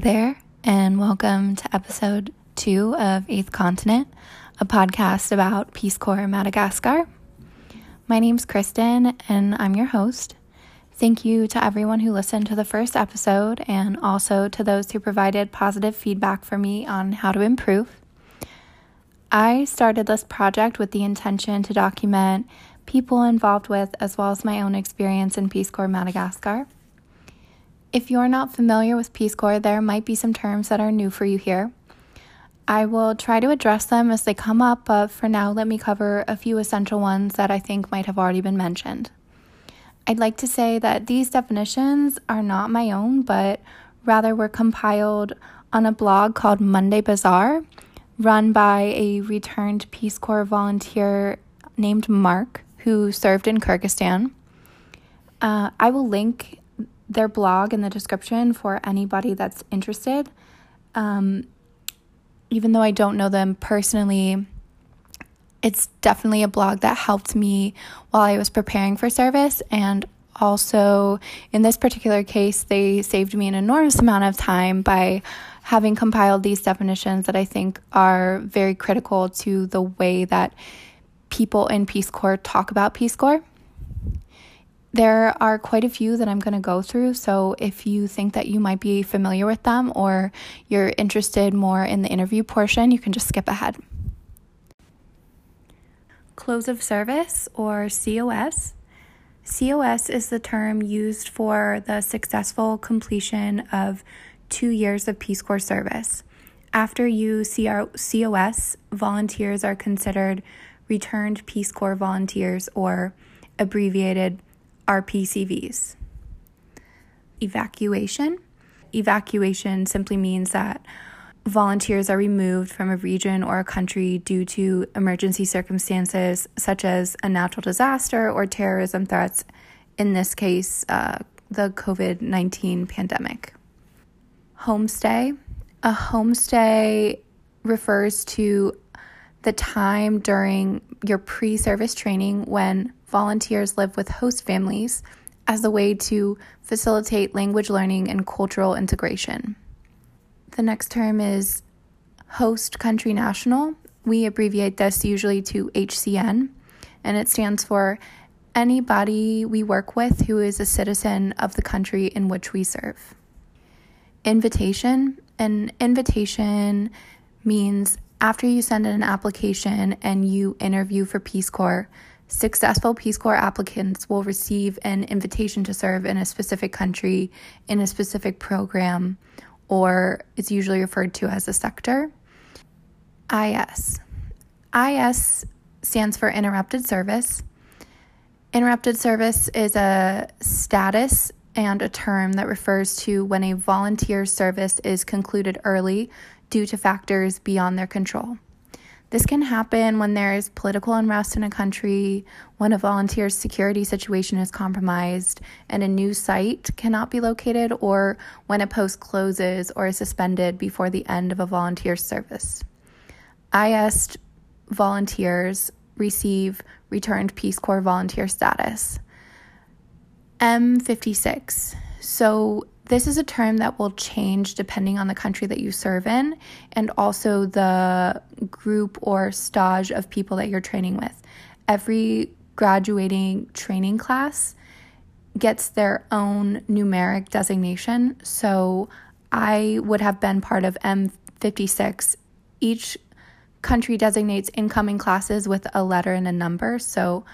There, and welcome to episode two of Eighth Continent, a podcast about Peace Corps Madagascar. My name's Kristen, and I'm your host. Thank you to everyone who listened to the first episode, and also to those who provided positive feedback for me on how to improve. I started this project with the intention to document people involved with, as well as my own experience in Peace Corps Madagascar. If you're not familiar with Peace Corps, there might be some terms that are new for you here. I will try to address them as they come up, but for now, let me cover a few essential ones that I think might have already been mentioned. I'd like to say that these definitions are not my own, but rather were compiled on a blog called Monday Bazaar, run by a returned Peace Corps volunteer named Mark, who served in Kyrgyzstan. Uh, I will link their blog in the description for anybody that's interested. Um, even though I don't know them personally, it's definitely a blog that helped me while I was preparing for service. And also, in this particular case, they saved me an enormous amount of time by having compiled these definitions that I think are very critical to the way that people in Peace Corps talk about Peace Corps. There are quite a few that I'm going to go through, so if you think that you might be familiar with them or you're interested more in the interview portion, you can just skip ahead. Close of service or COS. COS is the term used for the successful completion of two years of Peace Corps service. After you COS, volunteers are considered returned Peace Corps volunteers or abbreviated RPCVs. Evacuation. Evacuation simply means that volunteers are removed from a region or a country due to emergency circumstances such as a natural disaster or terrorism threats, in this case, uh, the COVID 19 pandemic. Homestay. A homestay refers to the time during your pre service training when volunteers live with host families as a way to facilitate language learning and cultural integration. The next term is host country national. We abbreviate this usually to HCN, and it stands for anybody we work with who is a citizen of the country in which we serve. Invitation. An invitation means after you send in an application and you interview for Peace Corps, successful Peace Corps applicants will receive an invitation to serve in a specific country in a specific program, or it's usually referred to as a sector. IS. IS stands for interrupted service. Interrupted service is a status and a term that refers to when a volunteer service is concluded early due to factors beyond their control. This can happen when there is political unrest in a country, when a volunteer's security situation is compromised and a new site cannot be located, or when a post closes or is suspended before the end of a volunteer service. IS volunteers receive returned Peace Corps volunteer status. M56. So this is a term that will change depending on the country that you serve in and also the group or stage of people that you're training with. Every graduating training class gets their own numeric designation. So I would have been part of M56. Each country designates incoming classes with a letter and a number. So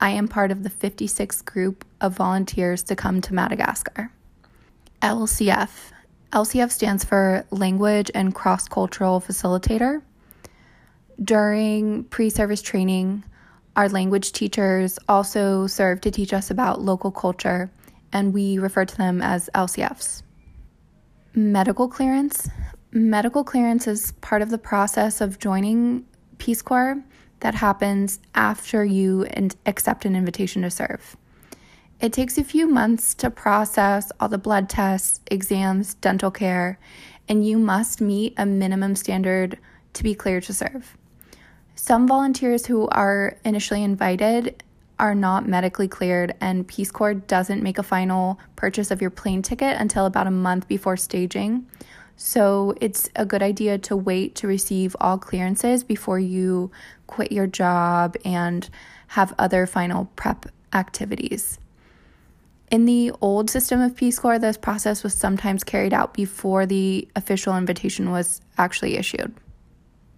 I am part of the 56th group of volunteers to come to Madagascar. LCF. LCF stands for Language and Cross Cultural Facilitator. During pre service training, our language teachers also serve to teach us about local culture, and we refer to them as LCFs. Medical clearance. Medical clearance is part of the process of joining Peace Corps that happens after you accept an invitation to serve. It takes a few months to process all the blood tests, exams, dental care, and you must meet a minimum standard to be cleared to serve. Some volunteers who are initially invited are not medically cleared, and Peace Corps doesn't make a final purchase of your plane ticket until about a month before staging. So it's a good idea to wait to receive all clearances before you quit your job and have other final prep activities. In the old system of Peace Corps, this process was sometimes carried out before the official invitation was actually issued.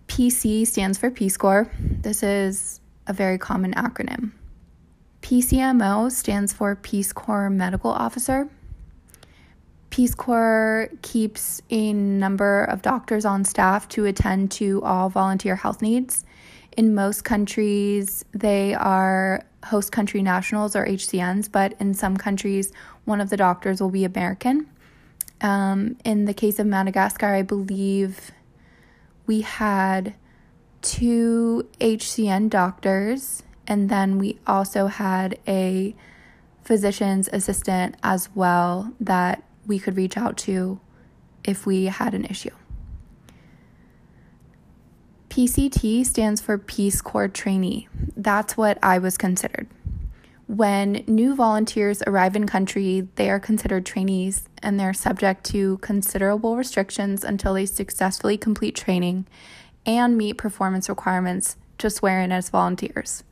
PC stands for Peace Corps. This is a very common acronym. PCMO stands for Peace Corps Medical Officer. Peace Corps keeps a number of doctors on staff to attend to all volunteer health needs. In most countries, they are host country nationals or HCNs, but in some countries, one of the doctors will be American. Um, in the case of Madagascar, I believe we had two HCN doctors, and then we also had a physician's assistant as well that we could reach out to if we had an issue. PCT stands for Peace Corps Trainee. That's what I was considered. When new volunteers arrive in country, they are considered trainees and they're subject to considerable restrictions until they successfully complete training and meet performance requirements to swear in as volunteers.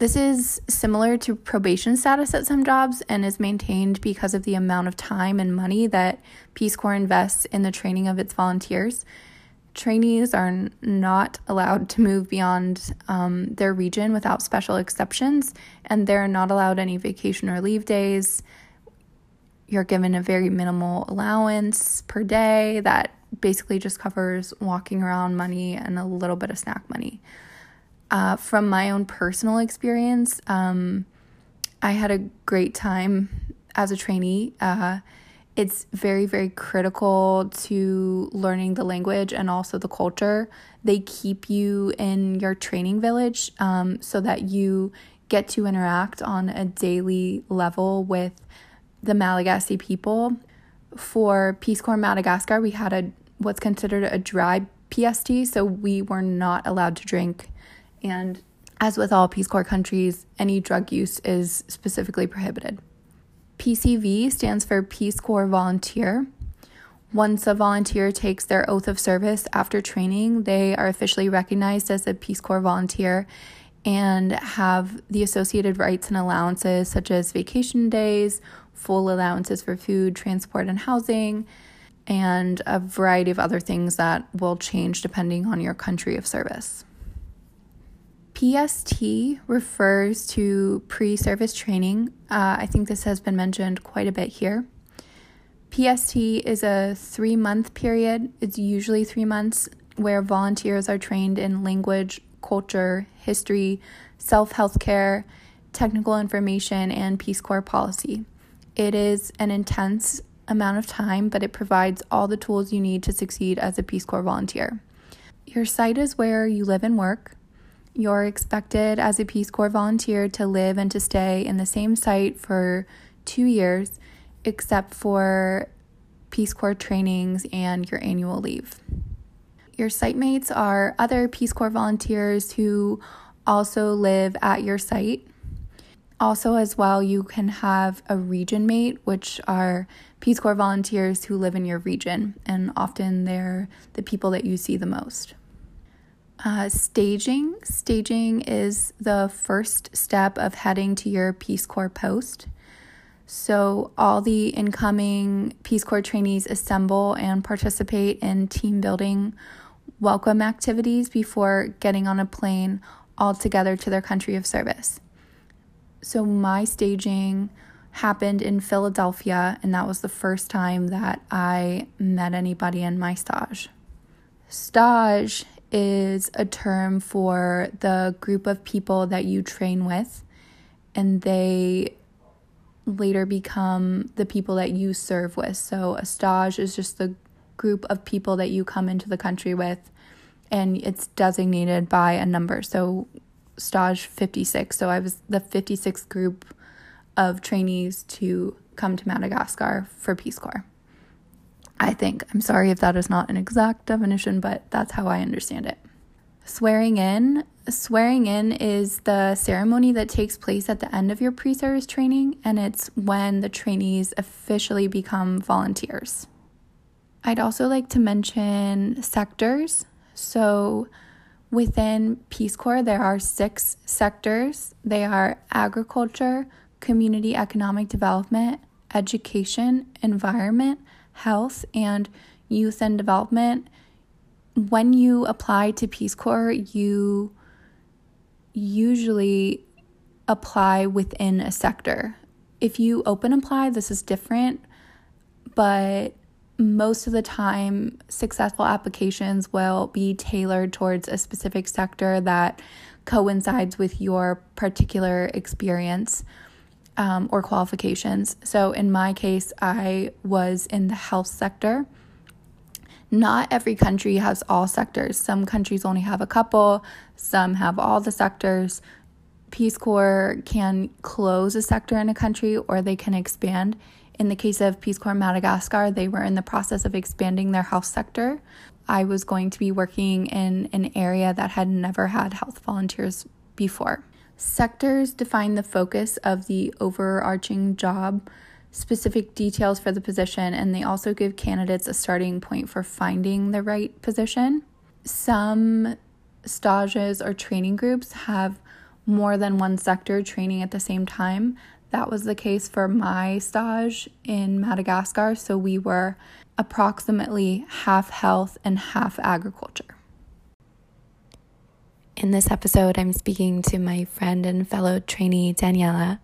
This is similar to probation status at some jobs and is maintained because of the amount of time and money that Peace Corps invests in the training of its volunteers. Trainees are not allowed to move beyond um, their region without special exceptions, and they're not allowed any vacation or leave days. You're given a very minimal allowance per day that basically just covers walking around money and a little bit of snack money. Uh, from my own personal experience, um, I had a great time as a trainee. Uh, it's very, very critical to learning the language and also the culture. They keep you in your training village um, so that you get to interact on a daily level with the Malagasy people. For Peace Corps Madagascar, we had a what's considered a dry PST, so we were not allowed to drink and as with all Peace Corps countries, any drug use is specifically prohibited. PCV stands for Peace Corps Volunteer. Once a volunteer takes their oath of service after training, they are officially recognized as a Peace Corps volunteer and have the associated rights and allowances such as vacation days, full allowances for food, transport, and housing, and a variety of other things that will change depending on your country of service. PST refers to pre service training. Uh, I think this has been mentioned quite a bit here. PST is a three month period, it's usually three months, where volunteers are trained in language, culture, history, self health care, technical information, and Peace Corps policy. It is an intense amount of time, but it provides all the tools you need to succeed as a Peace Corps volunteer. Your site is where you live and work. You're expected as a Peace Corps volunteer to live and to stay in the same site for two years, except for Peace Corps trainings and your annual leave. Your site mates are other Peace Corps volunteers who also live at your site. Also, as well, you can have a region mate, which are Peace Corps volunteers who live in your region, and often they're the people that you see the most. Uh, staging. Staging is the first step of heading to your Peace Corps post. So, all the incoming Peace Corps trainees assemble and participate in team building welcome activities before getting on a plane all together to their country of service. So, my staging happened in Philadelphia, and that was the first time that I met anybody in my stage. Stage is a term for the group of people that you train with, and they later become the people that you serve with. So, a stage is just the group of people that you come into the country with, and it's designated by a number. So, stage 56. So, I was the 56th group of trainees to come to Madagascar for Peace Corps. I think. I'm sorry if that is not an exact definition, but that's how I understand it. Swearing in. Swearing in is the ceremony that takes place at the end of your pre service training, and it's when the trainees officially become volunteers. I'd also like to mention sectors. So, within Peace Corps, there are six sectors they are agriculture, community economic development, education, environment, health, and youth and development. When you apply to Peace Corps, you usually apply within a sector. If you open apply, this is different, but most of the time, successful applications will be tailored towards a specific sector that coincides with your particular experience um, or qualifications. So, in my case, I was in the health sector. Not every country has all sectors. Some countries only have a couple, some have all the sectors. Peace Corps can close a sector in a country or they can expand. In the case of Peace Corps Madagascar, they were in the process of expanding their health sector. I was going to be working in an area that had never had health volunteers before. Sectors define the focus of the overarching job, specific details for the position, and they also give candidates a starting point for finding the right position. Some stages or training groups have more than one sector training at the same time. That was the case for my stage in Madagascar, so we were approximately half health and half agriculture. In this episode, I'm speaking to my friend and fellow trainee, Daniela.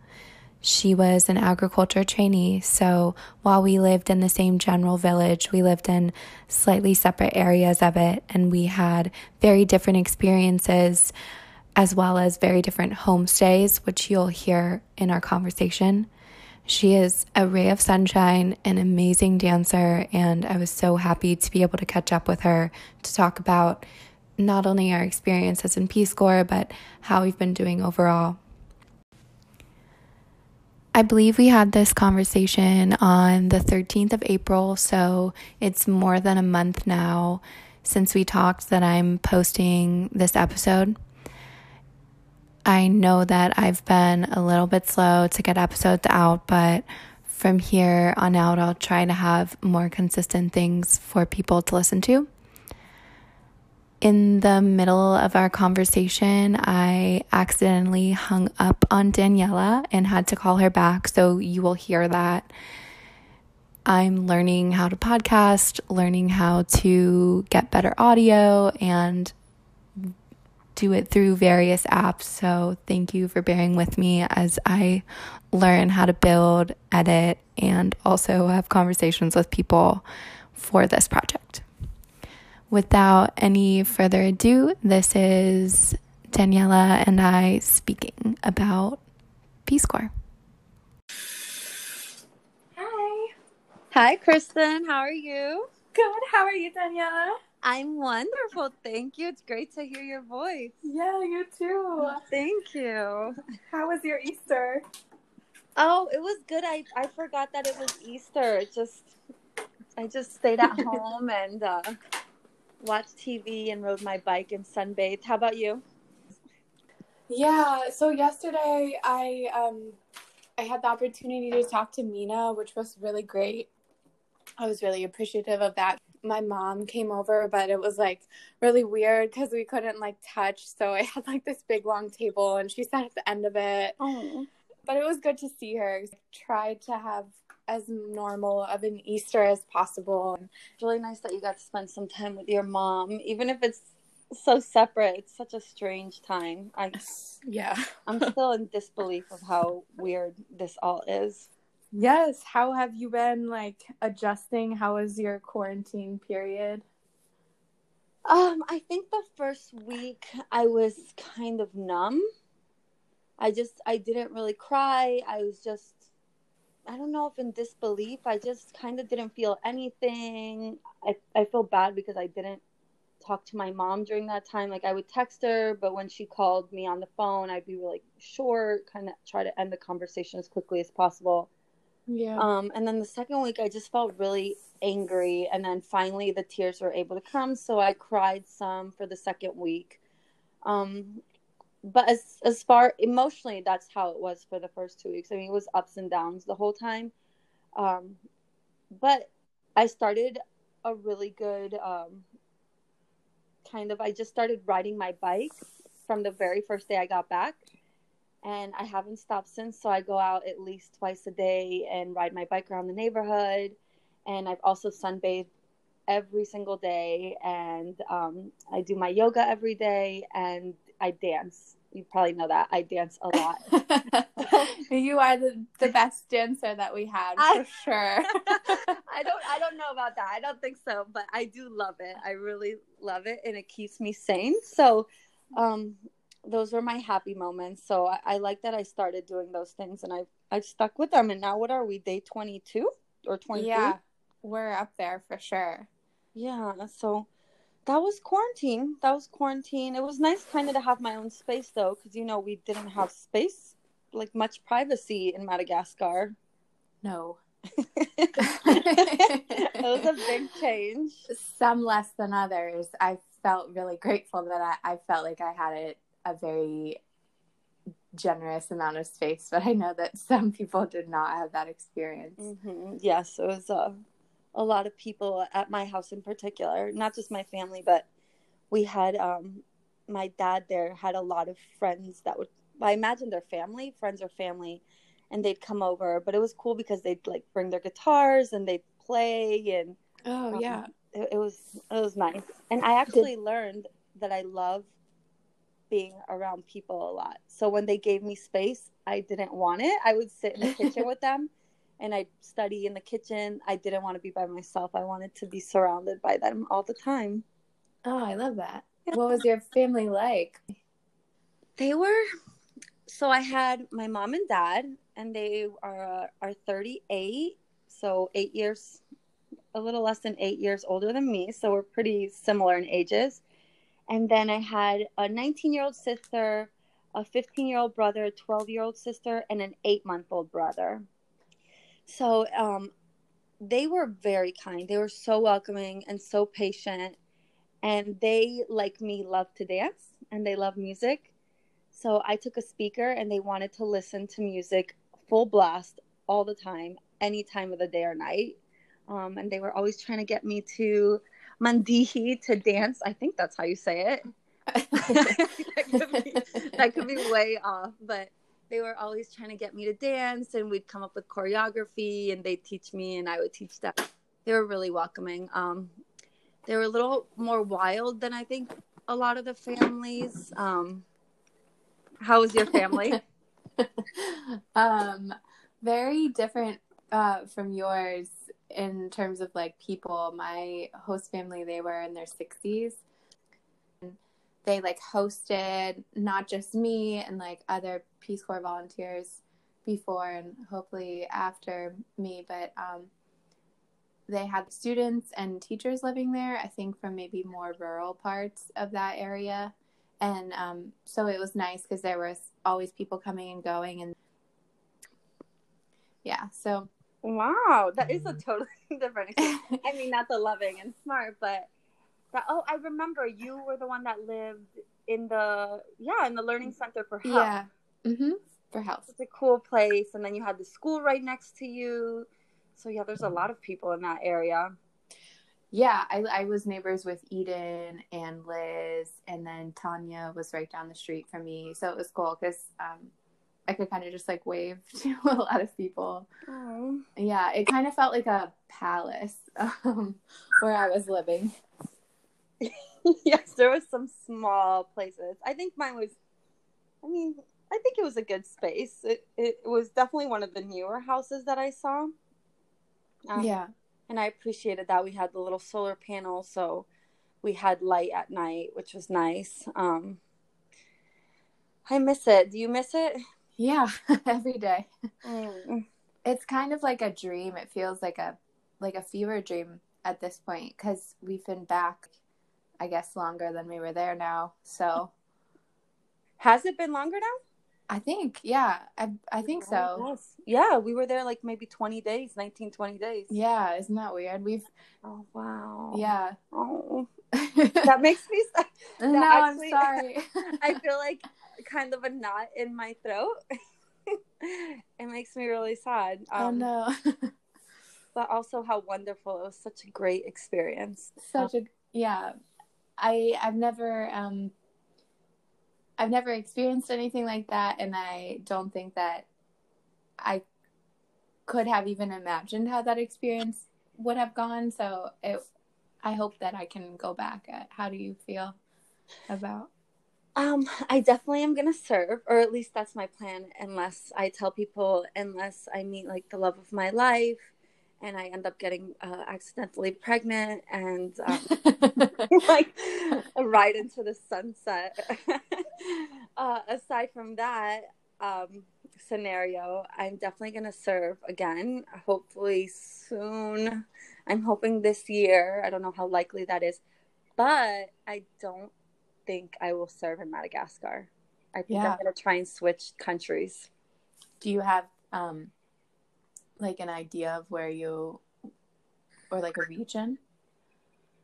She was an agriculture trainee, so while we lived in the same general village, we lived in slightly separate areas of it, and we had very different experiences as well as very different homestays, which you'll hear in our conversation. She is a ray of sunshine, an amazing dancer, and I was so happy to be able to catch up with her to talk about not only our experiences in Peace Corps, but how we've been doing overall. I believe we had this conversation on the 13th of April, so it's more than a month now since we talked that I'm posting this episode. I know that I've been a little bit slow to get episodes out, but from here on out, I'll try to have more consistent things for people to listen to in the middle of our conversation, I accidentally hung up on Daniela and had to call her back. So you will hear that. I'm learning how to podcast, learning how to get better audio, and do it through various apps. So thank you for bearing with me as I learn how to build, edit, and also have conversations with people for this project without any further ado, this is Daniela and I speaking about Peace Corps. Hi. Hi, Kristen. How are you? Good. How are you, Daniela? I'm wonderful. Thank you. It's great to hear your voice. Yeah, you too. Thank you. How was your Easter? Oh, it was good. I, I forgot that it was Easter. It just I just stayed at home and uh, watched TV and rode my bike and sunbathed. How about you? Yeah, so yesterday I um I had the opportunity to talk to Mina, which was really great. I was really appreciative of that. My mom came over, but it was like really weird because we couldn't like touch. So I had like this big long table and she sat at the end of it. Oh. But it was good to see her. I tried to have as normal of an Easter as possible. It's really nice that you got to spend some time with your mom, even if it's so separate. It's such a strange time. I yeah, I'm still in disbelief of how weird this all is. Yes. How have you been like adjusting? How was your quarantine period? Um, I think the first week I was kind of numb. I just I didn't really cry. I was just I don't know if in disbelief, I just kind of didn't feel anything. I, I feel bad because I didn't talk to my mom during that time. Like I would text her, but when she called me on the phone, I'd be really short, kind of try to end the conversation as quickly as possible. Yeah. Um, and then the second week, I just felt really angry. And then finally, the tears were able to come. So I cried some for the second week. Um, but as as far emotionally that's how it was for the first two weeks i mean it was ups and downs the whole time um but i started a really good um, kind of. I just started riding my bike from the very first day I got back, and I haven't stopped since. So I go out at least twice a day and ride my bike around the neighborhood, and I've also sunbathed every single day, and um, I do my yoga every day, and I dance. You probably know that I dance a lot. you are the, the best dancer that we had for I- sure. I don't I don't know about that. I don't think so, but I do love it. I really love it and it keeps me sane. So um those were my happy moments. So I, I like that I started doing those things and I I've stuck with them and now what are we, day twenty two or twenty three? yeah, we're up there for sure. Yeah. So that was quarantine. That was quarantine. It was nice kind of to have my own space though, because you know we didn't have space, like much privacy in Madagascar. No. it was a big change. Some less than others. I felt really grateful that I, I felt like I had a, a very generous amount of space, but I know that some people did not have that experience. hmm Yes, it was uh, a lot of people at my house in particular, not just my family, but we had um, my dad there had a lot of friends that would, I imagine their family, friends or family, and they'd come over. But it was cool because they'd like bring their guitars and they'd play, and Oh, Um, yeah. it, it was it was nice. And I actually learned that I love being around people a lot. So when they gave me space, I didn't want it. I would sit in the kitchen with them and I'd study in the kitchen. I didn't want to be by myself. I wanted to be surrounded by them all the time. Oh, I love that. What was your family like? They were so I had my mom and dad and they are uh, are 38, so 8 years a little less than 8 years older than me, so we're pretty similar in ages. And then I had a 19-year-old sister, a 15-year-old brother, a 12-year-old sister, and an 8-month-old brother. So um they were very kind. They were so welcoming and so patient. And they, like me, love to dance and they love music. So I took a speaker and they wanted to listen to music full blast all the time, any time of the day or night. Um, and they were always trying to get me to Mandihy to dance. I think that's how you say it. that, could be, that could be way off, but they were always trying to get me to dance and we'd come up with choreography and they'd teach me and I would teach them. They were really welcoming. Um, they were a little more wild than I think a lot of the families. Um, how was your family? um, very different uh, from yours in terms of like people. My host family, they were in their 60s. They like hosted not just me and like other Peace Corps volunteers before and hopefully after me, but um, they had students and teachers living there, I think from maybe more rural parts of that area. And um, so it was nice because there was always people coming and going. And yeah, so Wow, that is a totally different experience. I mean, not the loving and smart, but that, oh, I remember you were the one that lived in the yeah in the learning center for health. yeah, hmm for health. It's a cool place, and then you had the school right next to you. So yeah, there's a lot of people in that area. Yeah, I, I was neighbors with Eden and Liz, and then Tanya was right down the street from me. So it was cool because um, I could kind of just like wave to a lot of people. Oh. Yeah, it kind of felt like a palace um, where I was living. yes, there was some small places. I think mine was. I mean, I think it was a good space. It it was definitely one of the newer houses that I saw. Um, Yeah. and I appreciated that we had the little solar panel, so we had light at night, which was nice. Um, I miss it. Do you miss it? Yeah, every day. Mm. It's kind of like a dream. It feels like a like a fever dream at this point because we've been back, I guess, longer than we were there now. So Has it been longer now? I think, yeah, I I think so. Yes. Yeah, we were there like maybe 20 days, 19, 20 days. Yeah, isn't that weird? We've Oh, wow. yeah. Oh, that makes me no, actually- I'm sorry. I feel like kind of a knot in my throat. it makes me really sad. oh Um, no. but also how wonderful. It was such a great experience. Such a yeah. I I've never um I've never experienced anything like that and I don't think that I could have even imagined how that experience would have gone. So it I hope that I can go back. At, how do you feel about um, I definitely am gonna serve, or at least that's my plan. Unless I tell people, unless I meet like the love of my life, and I end up getting uh, accidentally pregnant and um, like right into the sunset. uh, aside from that um, scenario, I'm definitely gonna serve again. Hopefully soon. I'm hoping this year. I don't know how likely that is, but I don't think I will serve in Madagascar. I think yeah. I'm going to try and switch countries. Do you have um like an idea of where you or like a region?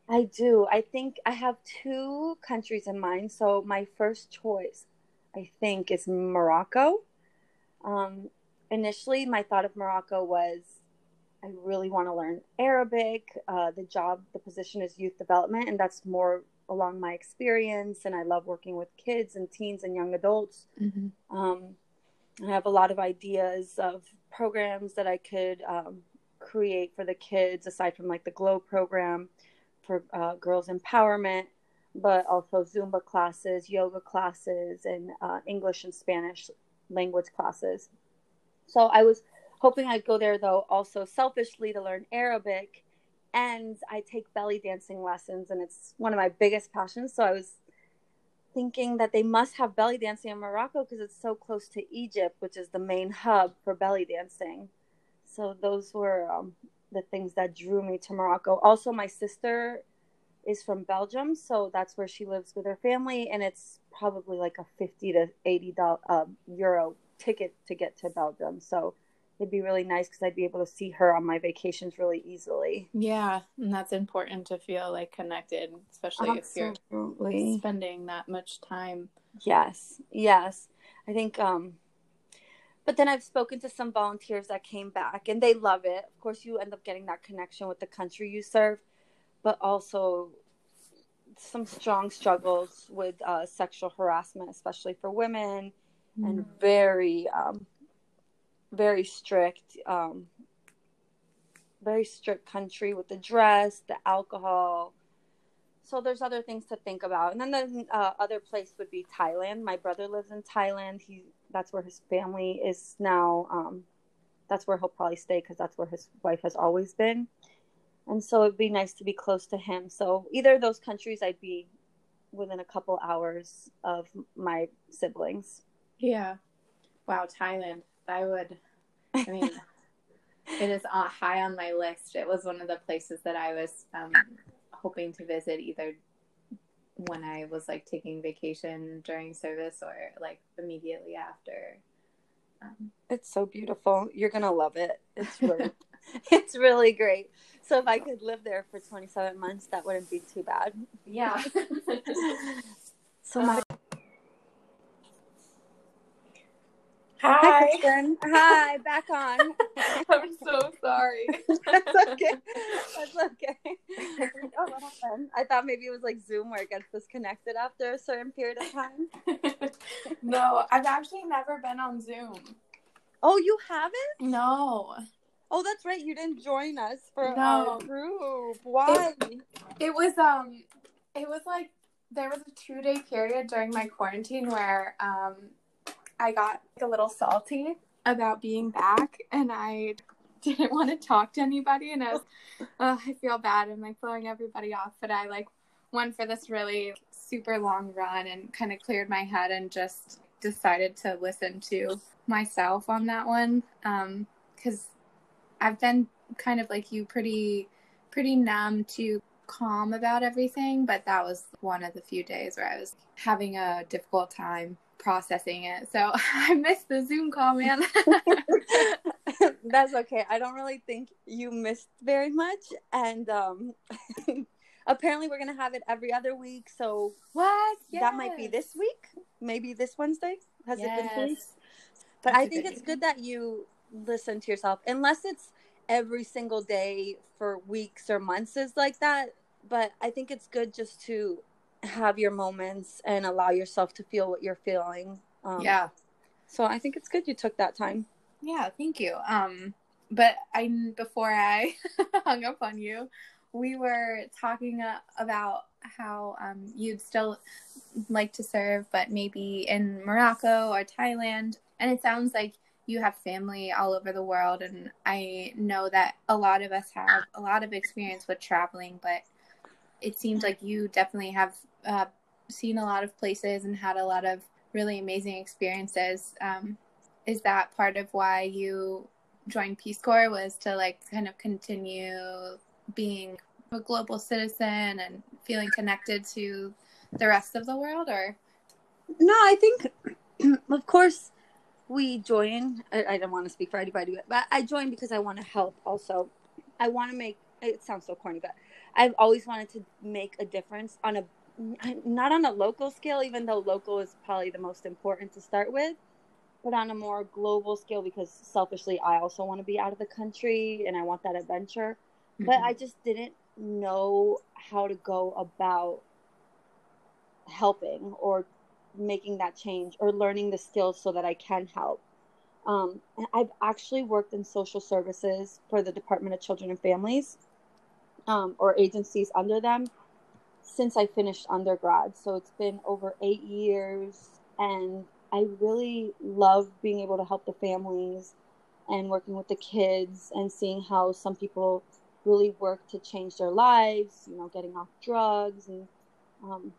I do. I think I have two countries in mind. So my first choice, I think, is Morocco. Um, initially, my thought of Morocco was I really want to learn Arabic. Uh, the job, the position is youth development, and that's more along my experience and I love working with kids and teens and young adults. Mm-hmm. Um, I have a lot of ideas of programs that I could um, create for the kids, aside from like the GLOW program for uh, girls empowerment, but also Zumba classes, yoga classes, and uh, English and Spanish language classes. So I was hoping I'd go there though, also selfishly to learn Arabic and I take belly dancing lessons, and it's one of my biggest passions. So I was thinking that they must have belly dancing in Morocco because it's so close to Egypt, which is the main hub for belly dancing. So those were um, the things that drew me to Morocco. Also, my sister is from Belgium, so that's where she lives with her family, and it's probably like a fifty to eighty dollar uh, euro ticket to get to Belgium. So it'd be really nice because I'd be able to see her on my vacations really easily. Yeah, and that's important to feel like connected, especially Absolutely. if you're spending that much time. Yes, yes. I think, um, but then I've spoken to some volunteers that came back and they love it. Of course, you end up getting that connection with the country you serve, but also some strong struggles with uh, sexual harassment, especially for women, mm. and very um, very strict, um, very strict country with the dress, the alcohol. So there's other things to think about. And then the uh, other place would be Thailand. My brother lives in Thailand. He that's where his family is now. Um, that's where he'll probably stay because that's where his wife has always been. And so it'd be nice to be close to him. So either of those countries, I'd be within a couple hours of my siblings. Yeah. Wow, Thailand. I would. I mean, it is uh, high on my list. It was one of the places that I was um, hoping to visit either when I was like taking vacation during service or like immediately after. Um, it's so beautiful. You're gonna love it. It's really, it's really great. So if I could live there for 27 months, that wouldn't be too bad. Yeah. so my Hi. Hi, Hi, back on. I'm so sorry. That's okay. That's okay. Oh, what happened? I thought maybe it was like Zoom where it gets disconnected after a certain period of time. no, I've actually never been on Zoom. Oh, you haven't? No. Oh, that's right. You didn't join us for no. our group. Why? It, it was um, it was like there was a two day period during my quarantine where um I got a little salty about being back and I didn't want to talk to anybody and I was oh, I feel bad. I'm like blowing everybody off. But I like went for this really super long run and kind of cleared my head and just decided to listen to myself on that one um cuz I've been kind of like you pretty pretty numb to calm about everything but that was one of the few days where I was having a difficult time processing it. So I missed the Zoom call, man. That's okay. I don't really think you missed very much. And um, apparently, we're going to have it every other week. So what? Yes. That might be this week. Maybe this Wednesday. Has yes. it been released? But That's I think it's good that you listen to yourself, unless it's every single day for weeks or months is like that. But I think it's good just to have your moments and allow yourself to feel what you're feeling. Um, yeah. So I think it's good you took that time. Yeah, thank you. Um, but I before I hung up on you, we were talking uh, about how um, you'd still like to serve, but maybe in Morocco or Thailand. And it sounds like you have family all over the world. And I know that a lot of us have a lot of experience with traveling, but it seems like you definitely have uh, seen a lot of places and had a lot of really amazing experiences. Um, is that part of why you joined Peace Corps was to like kind of continue being a global citizen and feeling connected to the rest of the world or? No i think of course we join I, I, don't want to speak for anybody but i joined because i want to help also. I want to make it sounds so corny but i've always wanted to make a difference on a not on a local scale even though local is probably the most important to start with but on a more global scale because selfishly i also want to be out of the country and i want that adventure mm-hmm. but i just didn't know how to go about helping or making that change or learning the skills so that I can help. Um, I've actually worked in social services for the Department of Children and Families um, or agencies under them since I finished undergrad. So it's been over eight years, and I really love being able to help the families and working with the kids and seeing how some people really work to change their lives, you know, getting off drugs and um,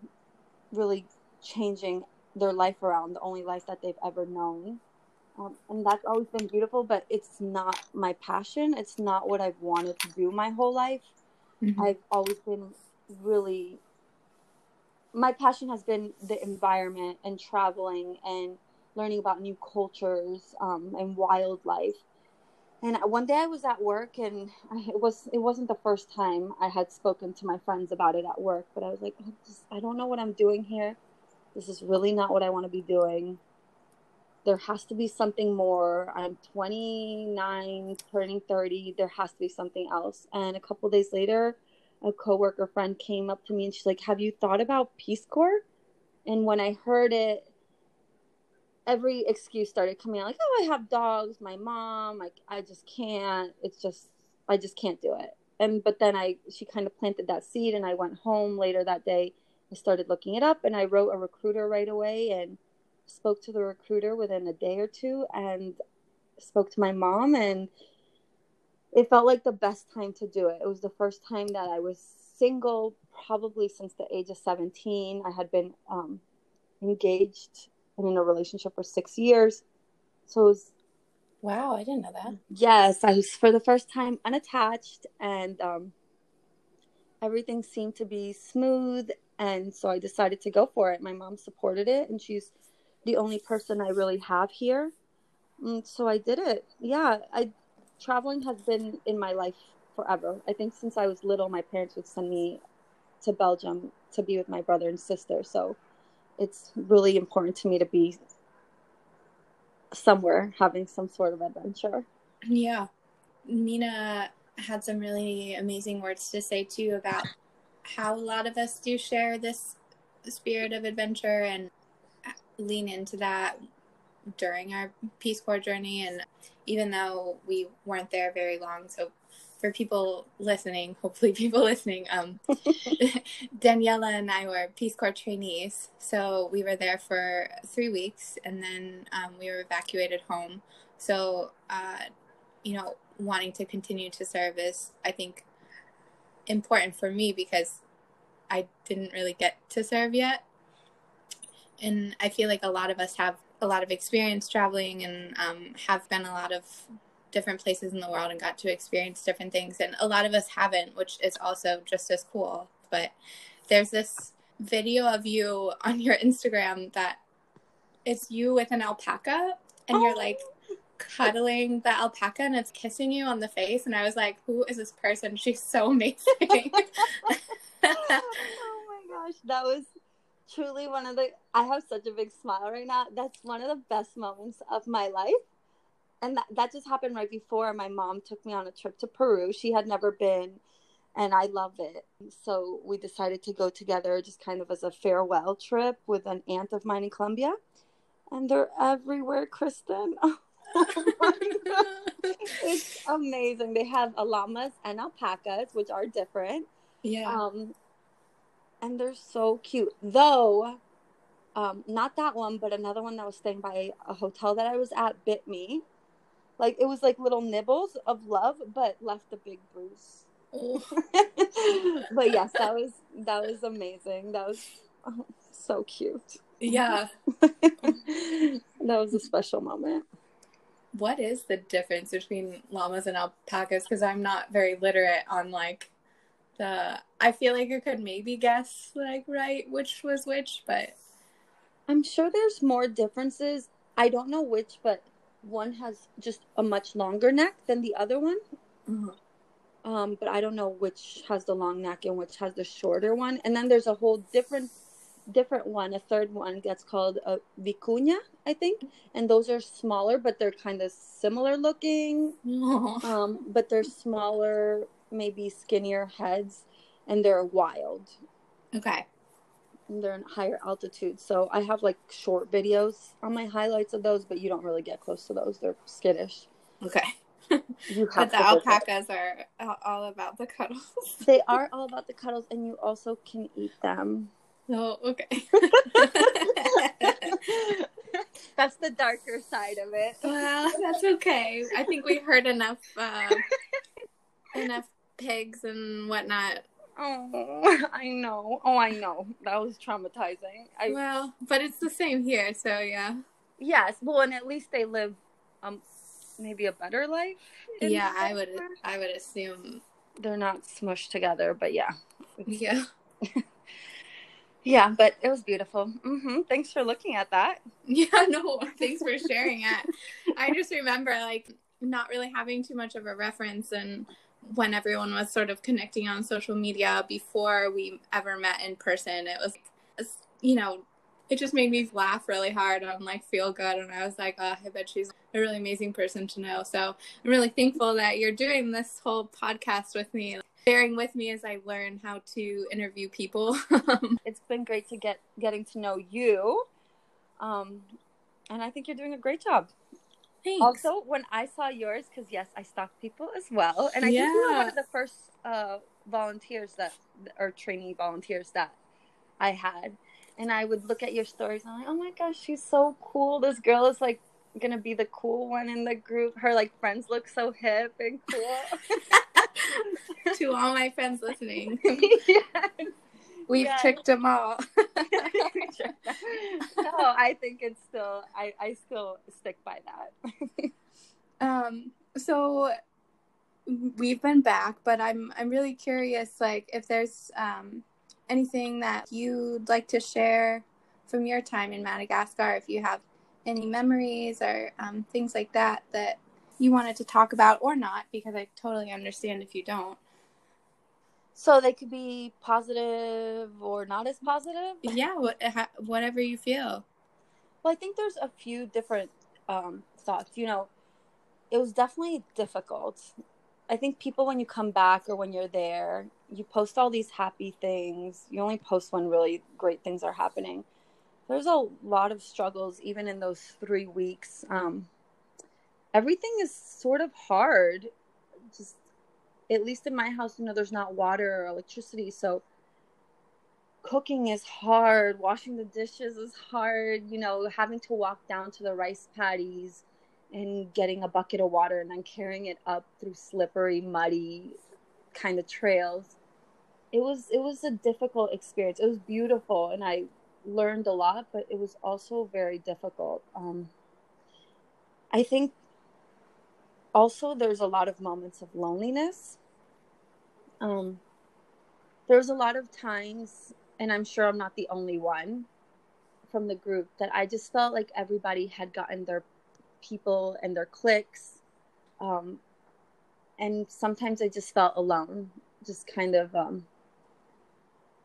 really changing their life around, the only life that they've ever known. Um, and that's always been beautiful, but it's not my passion. It's not what I've wanted to do my whole life. Mm-hmm. I've always been really, my passion has been the environment and traveling and learning about new cultures um, and wildlife and one day I was at work, and I, it was it wasn't the first time I had spoken to my friends about it at work. But I was like, just, I don't know what I'm doing here. This is really not what I want to be doing. There has to be something more. I'm 29, turning 30. There has to be something else. And a couple days later, a coworker friend came up to me and she's like, "Have you thought about Peace Corps?" And when I heard it, every excuse started coming out like oh i have dogs my mom like i just can't it's just i just can't do it and but then i she kind of planted that seed and i went home later that day i started looking it up and i wrote a recruiter right away and spoke to the recruiter within a day or two and spoke to my mom and it felt like the best time to do it it was the first time that i was single probably since the age of 17 i had been um, engaged and in a relationship for six years. So it was Wow, I didn't know that. Yes, I was for the first time unattached and um, everything seemed to be smooth and so I decided to go for it. My mom supported it and she's the only person I really have here. And so I did it. Yeah, I traveling has been in my life forever. I think since I was little my parents would send me to Belgium to be with my brother and sister. So it's really important to me to be somewhere having some sort of adventure. Yeah. Mina had some really amazing words to say too about how a lot of us do share this spirit of adventure and lean into that during our Peace Corps journey. And even though we weren't there very long, so for people listening, hopefully people listening, um, Daniela and I were Peace Corps trainees. So we were there for three weeks and then um, we were evacuated home. So, uh, you know, wanting to continue to serve is, I think, important for me because I didn't really get to serve yet. And I feel like a lot of us have a lot of experience traveling and um, have been a lot of different places in the world and got to experience different things. And a lot of us haven't, which is also just as cool. But there's this video of you on your Instagram that it's you with an alpaca and oh. you're like cuddling the alpaca and it's kissing you on the face. And I was like, who is this person? She's so amazing. oh my gosh. That was truly one of the, I have such a big smile right now. That's one of the best moments of my life and that, that just happened right before my mom took me on a trip to Peru. She had never been, and I love it. So we decided to go together just kind of as a farewell trip with an aunt of mine in Colombia. And they're everywhere, Kristen. Oh it's amazing. They have llamas and alpacas, which are different. Yeah. Um, and they're so cute. Though, um, not that one, but another one that was staying by a hotel that I was at bit me. Like it was like little nibbles of love, but left a big bruise. But yes, that was that was amazing. That was oh, so cute. yeah. that was a special moment. What is the difference between llamas and alpacas? Because I'm not very literate on like the. I feel like I could maybe guess like right which was which, but I'm sure there's more differences. I don't know which, but one has just a much longer neck than the other one. Um, but I don't know which has the long neck and which has the shorter one. And then there's a whole different different one, a third one that's called a vicuña, I think. And those are smaller, but they're kind of similar looking. Um, but they're smaller, maybe skinnier heads, and they're wild. okay. And they're in higher altitude. So I have like short videos on my highlights of those, but you don't really get close to those. They're skittish. Okay. But the to visit. alpacas are all about the cuddles. They are all about the cuddles, and you also can eat them. Oh, okay. That's the darker side of it. well, that's okay. I think we heard enough uh, enough pigs and whatnot. Oh, I know. Oh, I know. That was traumatizing. I Well, but it's the same here, so yeah. yes. Well, and at least they live um maybe a better life. Yeah, I would I would assume. They're not smushed together, but yeah, Yeah. yeah. But it was beautiful. Mm-hmm. Thanks for looking at that. Yeah, no, thanks for sharing it. I just remember like not really having too much of a reference and when everyone was sort of connecting on social media before we ever met in person, it was you know, it just made me laugh really hard and like feel good and I was like, oh, I bet she's a really amazing person to know. So I'm really thankful that you're doing this whole podcast with me, bearing with me as I learn how to interview people. It's been great to get getting to know you. Um, and I think you're doing a great job. Thanks. Also, when I saw yours, because yes, I stalk people as well, and I think you were one of the first uh, volunteers that, or trainee volunteers that I had, and I would look at your stories and I'm like, oh my gosh, she's so cool. This girl is like gonna be the cool one in the group. Her like friends look so hip and cool. to all my friends listening. yes. We've Yes. tricked them all. no, I think it's still. I I still stick by that. um, so we've been back, but I'm I'm really curious, like if there's um, anything that you'd like to share from your time in Madagascar, if you have any memories or um, things like that that you wanted to talk about or not, because I totally understand if you don't. So they could be positive or not as positive. Yeah, what, whatever you feel. Well, I think there's a few different um, thoughts. You know, it was definitely difficult. I think people, when you come back or when you're there, you post all these happy things. You only post when really great things are happening. There's a lot of struggles, even in those three weeks. Um, everything is sort of hard. Just, at least in my house, you know, there's not water or electricity. So, cooking is hard washing the dishes is hard you know having to walk down to the rice paddies and getting a bucket of water and then carrying it up through slippery muddy kind of trails it was it was a difficult experience it was beautiful and i learned a lot but it was also very difficult um, i think also there's a lot of moments of loneliness um, there's a lot of times and I'm sure I'm not the only one from the group that I just felt like everybody had gotten their people and their cliques. Um, and sometimes I just felt alone, just kind of um,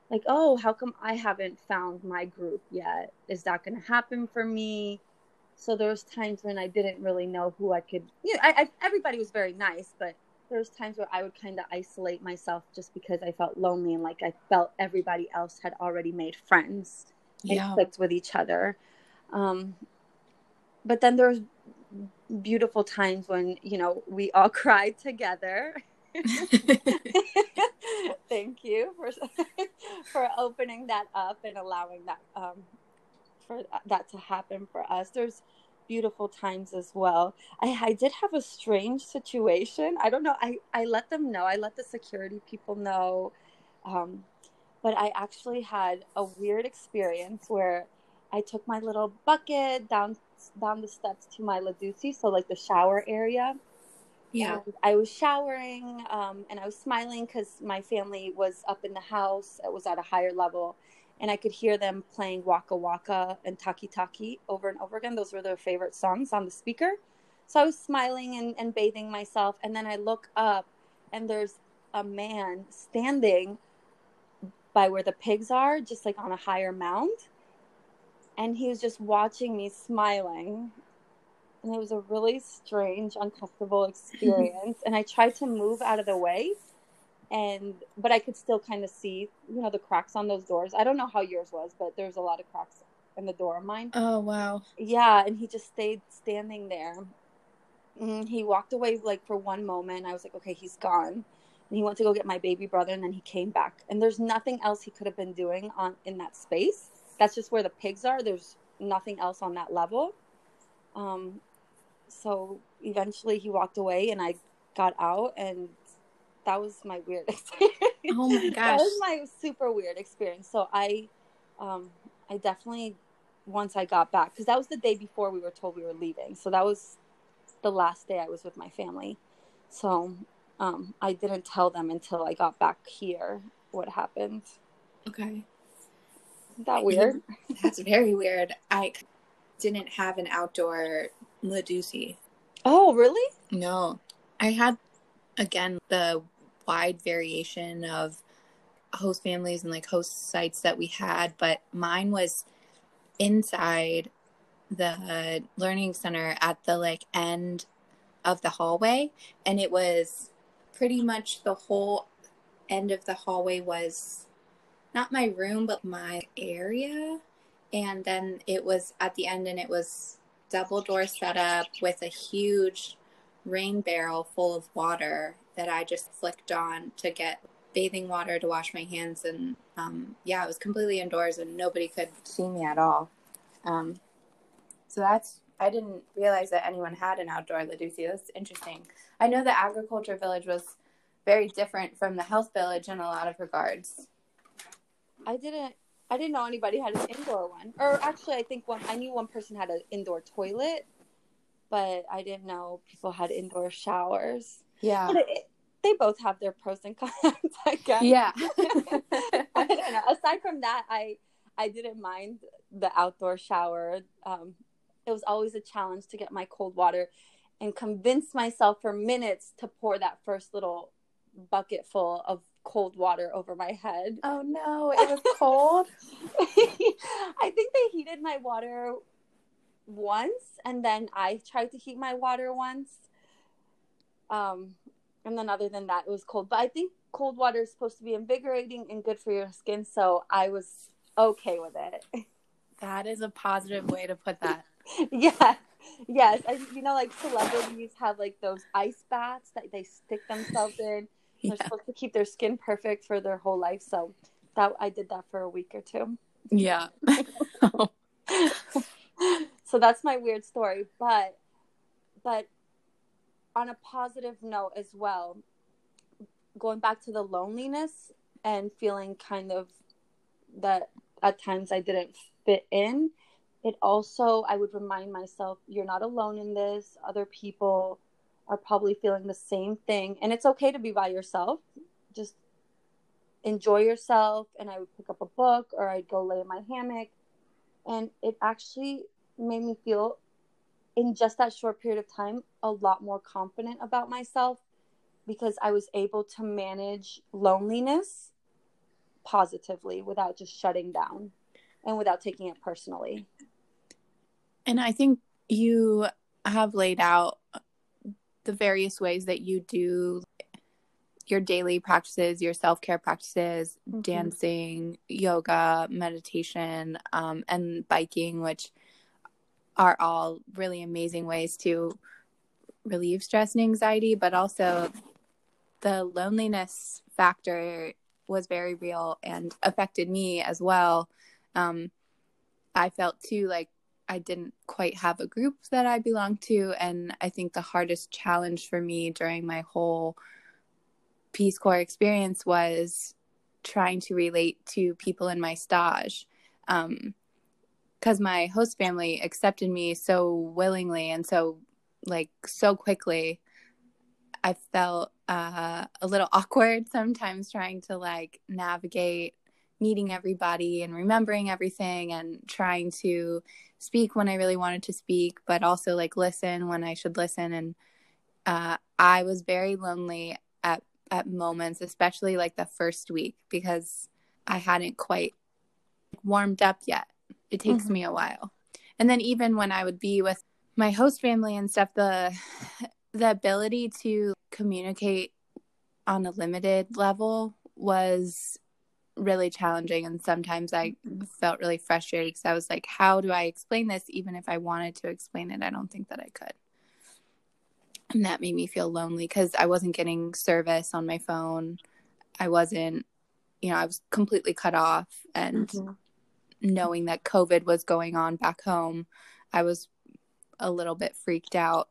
like, oh, how come I haven't found my group yet? Is that going to happen for me? So there was times when I didn't really know who I could. You know, I, I everybody was very nice, but there was times where I would kind of isolate myself just because I felt lonely and like I felt everybody else had already made friends and Yeah. clicked with each other. Um, but then there was beautiful times when you know we all cried together. Thank you for for opening that up and allowing that um, for that to happen for us. There's beautiful times as well. I, I did have a strange situation. I don't know. I, I let them know. I let the security people know. Um, but I actually had a weird experience where I took my little bucket down down the steps to my Ladusi, so like the shower area. yeah. And I was showering um, and I was smiling because my family was up in the house. It was at a higher level. And I could hear them playing Waka Waka and Taki Taki over and over again. Those were their favorite songs on the speaker. So I was smiling and, and bathing myself. And then I look up and there's a man standing by where the pigs are, just like on a higher mound. And he was just watching me smiling and it was a really strange uncomfortable experience and i tried to move out of the way and but i could still kind of see you know the cracks on those doors. I don't know how yours was but there's a lot of cracks in the door of mine. Oh wow. yeah and he just stayed standing there. And he walked away like for one moment. I was like okay he's gone. And he went to go get my baby brother and then he came back. And there's nothing else he could have been doing on in that space. That's just where the pigs are. There's nothing else on that level. Um so eventually he walked away and i got out and that was my weird experience Oh my gosh. that was my super weird experience so i um i definitely once i got back because that was the day before we were told we were leaving so that was the last day i was with my family so um i didn't tell them until i got back here what happened Okay. Isn't that weird That's very weird. I didn't have an outdoor Ladusi. oh really No. I had, again, the wide variation of host families and like host sites that we had, but mine was inside the learning center at the like end of the hallway. And it was pretty much the whole end of the hallway was not my room, but my area. And then it was at the end, and it was double door setup with a huge rain barrel full of water that I just flicked on to get bathing water to wash my hands. And um, yeah, it was completely indoors, and nobody could see me at all. Um, so that's I didn't realize that anyone had an outdoor Ladusi. That's interesting. I know the agriculture village was very different from the health village in a lot of regards. I didn't. I didn't know anybody had an indoor one. Or actually, I think one. I knew one person had an indoor toilet, but I didn't know people had indoor showers. Yeah. But it, they both have their pros and cons. I guess. Yeah. I don't know. Aside from that, I I didn't mind the outdoor shower. Um, it was always a challenge to get my cold water and convince myself for minutes to pour that first little bucket full of cold water over my head. oh no, it was cold. I think they heated my water once, and then I tried to heat my water once. Um, and then other than that, it was cold. But I think cold water is supposed to be invigorating and good for your skin, so I was okay with it. that is a positive way to put that. yeah. Yes, I, you know, like celebrities have like those ice baths that they stick themselves in. They're Yeah. supposed to keep their skin perfect for their whole life. So that I did that for a week or two. Yeah. so that's my weird story but but on a positive note as well going back to the loneliness and feeling kind of that at times i didn't fit in it also i would remind myself you're not alone in this. Other people are probably feeling the same thing. And it's okay to be by yourself. Just enjoy yourself and i would pick up a book or i'd go lay in my hammock. And it actually made me feel in just that short period of time a lot more confident about myself because I was able to manage loneliness positively without just shutting down and without taking it personally. And I think you have laid out the various ways that you do your daily practices, your self care practices, mm-hmm. dancing, yoga, meditation, um, and biking, which are all really amazing ways to relieve stress and anxiety, but also the loneliness factor was very real and affected me as well. Um, I felt too like I didn't quite have a group that I belonged to. And I think the hardest challenge for me during my whole Peace Corps experience was trying to relate to people in my stage. Um, because my host family accepted me so willingly and so like so quickly i felt uh, a little awkward sometimes trying to like navigate meeting everybody and remembering everything and trying to speak when I really wanted to speak, but also like listen when I should listen. And uh, I was very lonely at at moments, especially like the first week because I hadn't quite warmed up yet. It takes mm-hmm. me a while. And then even when I would be with my host family and stuff, the the ability to communicate on a limited level was really challenging and sometimes i felt really frustrated because i was like how do i explain this even if i wanted to explain it i don't think that i could and that made me feel lonely because i wasn't getting service on my phone i wasn't you know i was completely cut off and mm-hmm. Knowing that covid was going on back home i was a little bit freaked out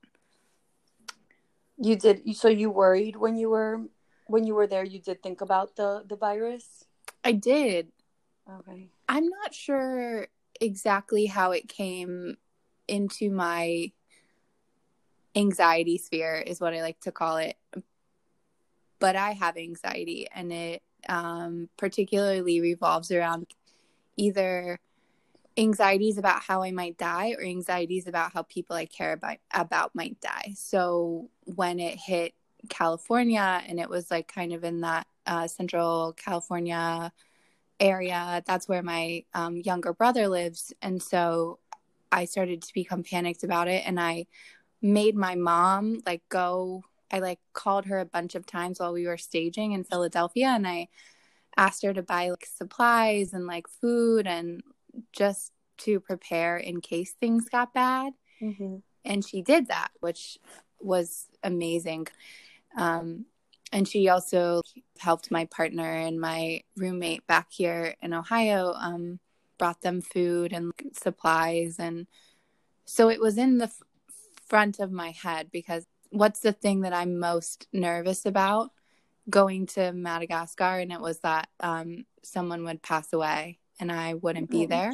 you did so you worried when you were when you were there you did think about the the virus I did. Okay. I'm not sure exactly how it came into my anxiety sphere, is what I like to call it. But I have anxiety, and it um, particularly revolves around either anxieties about how I might die or anxieties about how people I care about about might die. So when it hit California and it was like kind of in that uh, Central California area. That's where my um, younger brother lives. And so I started to become panicked about it. And I made my mom like go, I like called her a bunch of times while we were staging in Philadelphia. And I asked her to buy like supplies and like food and just to prepare in case things got bad. Mm-hmm. And she did that, which was amazing. Um, and she also helped my partner and my roommate back here in Ohio, um, brought them food and supplies. And so it was in the f- front of my head because what's the thing that I'm most nervous about going to Madagascar? And it was that um, someone would pass away and I wouldn't be mm-hmm. there.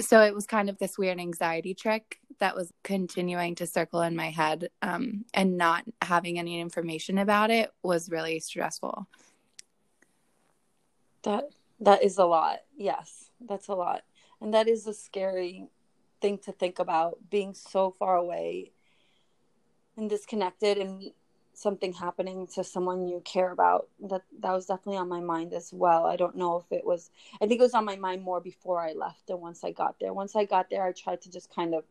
So it was kind of this weird anxiety trick that was continuing to circle in my head um, and not having any information about it was really stressful that that is a lot yes that's a lot and that is a scary thing to think about being so far away and disconnected and something happening to someone you care about that that was definitely on my mind as well. I don't know if it was i think it was on my mind more before i left than once i got there. Once i got there i tried to just kind of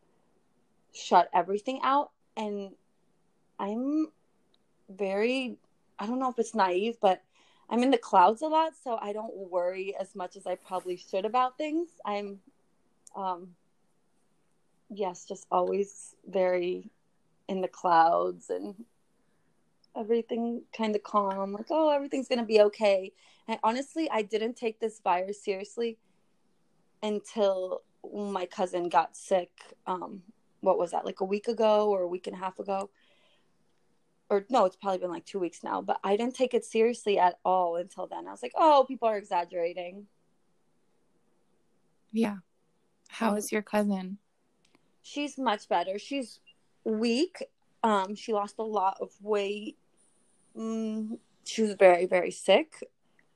shut everything out. And i'm very i don't know if it's naive but i'm in the clouds a lot so i don't worry as much as i probably should about things. I'm um yes just always very in the clouds and everything kind of calm like oh everything's gonna be okay. And honestly i didn't take this virus seriously until my cousin got sick um what was that like a week ago or a week and a half ago? Or no it's probably been like two weeks now but i didn't take it seriously at all until then. I was like oh people are exaggerating. Yeah. How is your cousin? She's much better. She's weak. Um she lost a lot of weight mm, she was very very sick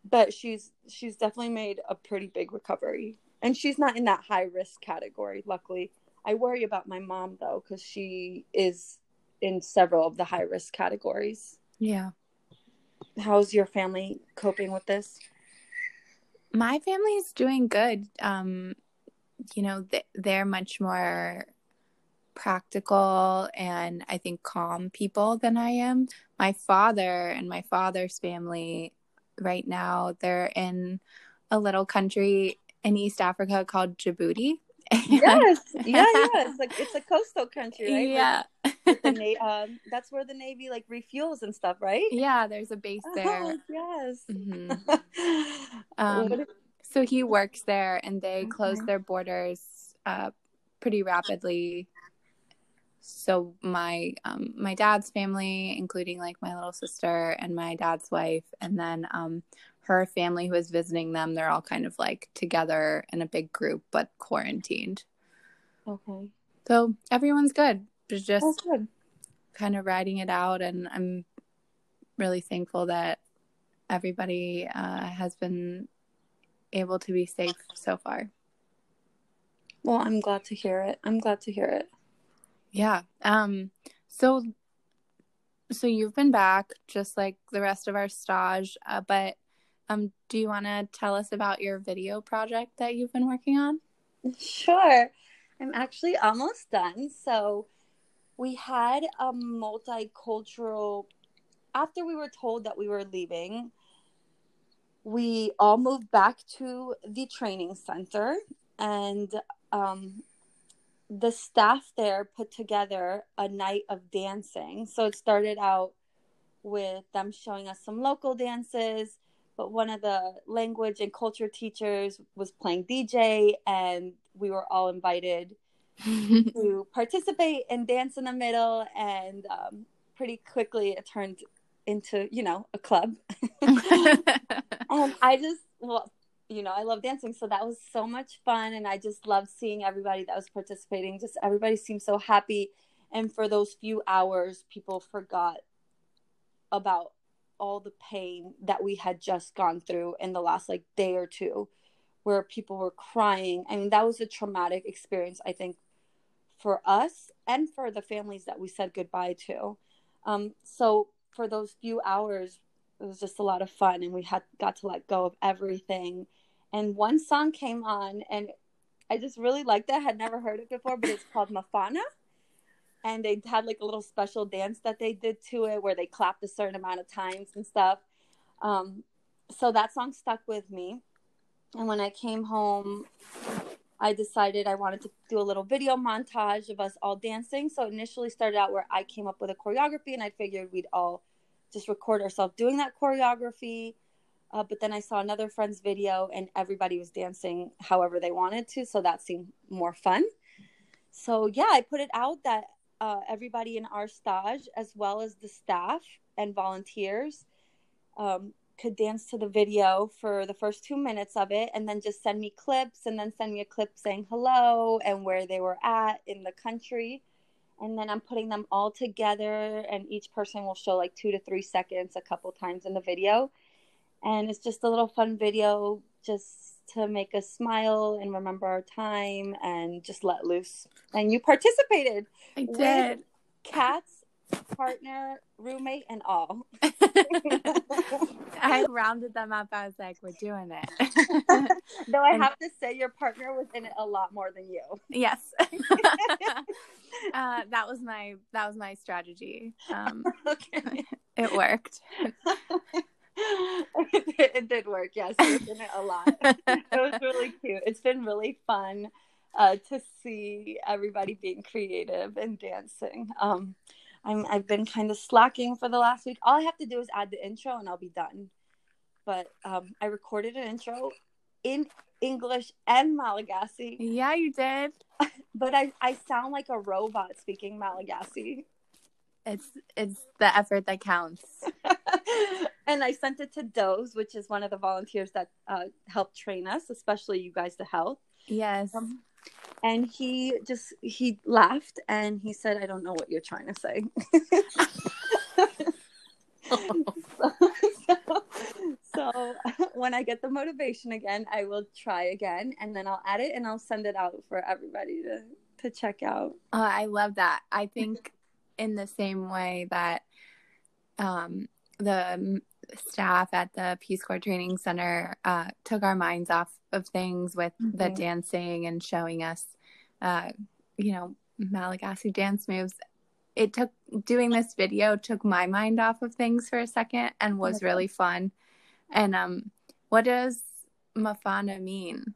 but she's she's definitely made a pretty big recovery and she's not in that high risk category luckily I worry about my mom though because she is in several of the high risk categories. Yeah. How's your family coping with this? My family is doing good. Um, you know, they're much more practical and I think calm people than I am. My father and my father's family right now, they're in a little country in East Africa called Djibouti. yes, yeah, yeah. It's like it's a coastal country, right? Yeah. With the um, that's where the Navy like refuels and stuff, right? Yeah, there's a base there. Oh, yes. Mhm. Um, so he works there and they closed Okay. their borders uh, pretty rapidly so my um, my dad's family including like my little sister and my dad's wife and then um, her family who was visiting them they're all kind of like together in a big group but quarantined okay. so everyone's good It's just good. kind of riding it out and i'm really thankful that everybody uh, has been able to be safe so far Well, I'm glad to hear it. I'm glad to hear it. Yeah um so so you've been back just like the rest of our stage uh, but um do you want to tell us about your video project that you've been working on Sure. I'm actually almost done. So we had a multicultural after we were told that we were leaving, we all moved back to the training center and um the staff there put together a night of dancing. So it started out with them showing us some local dances, but one of the language and culture teachers was playing DJ, and we were all invited to participate and dance in the middle. And um, pretty quickly, it turned into, you know, a club. and I just, well, you know, I love dancing. So that was so much fun. And I just loved seeing everybody that was participating. Just everybody seemed so happy. And for those few hours, people forgot about all the pain that we had just gone through in the last like day or two where people were crying. I mean, that was a traumatic experience, I think, for us and for the families that we said goodbye to. Um, so for those few hours, it was just a lot of fun, and we had got to let go of everything. And one song came on, and I just really liked it. I had never heard it before, but it's called Mafana. And they had like a little special dance that they did to it where they clapped a certain amount of times and stuff. Um, so that song stuck with me. And when I came home, I decided I wanted to do a little video montage of us all dancing. So it initially started out where I came up with a choreography and I figured we'd all just record ourselves doing that choreography. Uh, but then I saw another friend's video and everybody was dancing however they wanted to. So that seemed more fun. So yeah, I put it out that uh, everybody in our stage, as well as the staff and volunteers, um, could dance to the video for the first two minutes of it and then just send me clips and then send me a clip saying hello and where they were at in the country. And then I'm putting them all together, and each person will show like two to three seconds a couple times in the video. And it's just a little fun video just to make us smile and remember our time and just let loose. And you participated, i did cats, partner, roommate, and all. i rounded them up i was like we're doing it Though I And- have to say, your partner was in it a lot more than you. yes uh, that was my that was my strategy um, Okay. it worked it, did work. Yes, was in it a lot. It was really cute. It's been really fun uh, to see everybody being creative and dancing. Um, I'm I've been kind of slacking for the last week. All I have to do is add the intro and I'll be done. But um, I recorded an intro in English and Malagasy, yeah you did but I, I sound like a robot speaking Malagasy. It's it's the effort that counts and I sent it to Doze, which is one of the volunteers that uh, helped train us, especially you guys to help. yes Um, and he just he laughed and he said, "I don't know what you're trying to say." so, so, so when I get the motivation again, I will try again, and then I'll add it and I'll send it out for everybody to to check out. Oh, I love that. I think in the same way that um, the staff at the Peace Corps Training Center uh, took our minds off of things with the Mhm. dancing and showing us, uh, you know, Malagasy dance moves. It took doing this video took my mind off of things for a second and was Okay. really fun. And um, what does Mafana mean?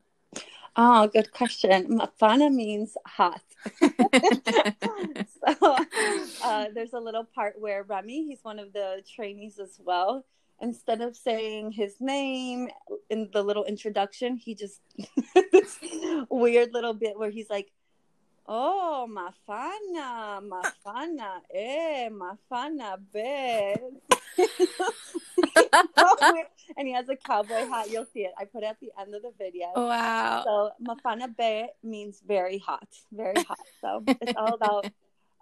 Oh, good question. Mafana means hot. so uh, there's a little part where Remy, he's one of the trainees as well. Instead of saying his name in the little introduction, he just this weird little bit where he's like, "Oh, Mafana, Mafana, eh, Mafana, be." and he has a cowboy hat. You'll see it. I put it at the end of the video. wow. So Mafana Be means very hot, very hot. So it's all about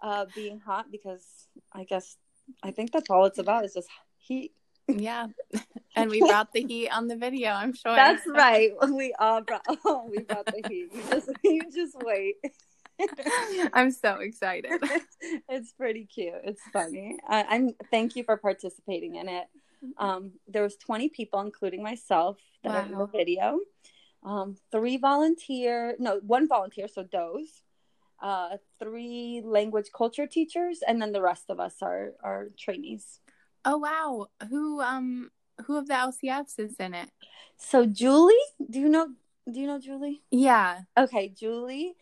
uh, being hot because I guess I think that's all it's about is just heat. Yeah. And we brought the heat on the video, I'm sure. That's right. We all brought oh, we brought the heat. You just you just wait. I'm so excited. it's pretty cute. It's funny. I, I'm thank you for participating in it. Um, there was 20 people, including myself, that are in the video. Um, three volunteer, no, one volunteer, so those. Uh, three language culture teachers, and then the rest of us are are trainees. Oh wow. Who um who of the LCFs is in it? So Julie, do you know? Do you know Julie? Yeah. Okay, Julie,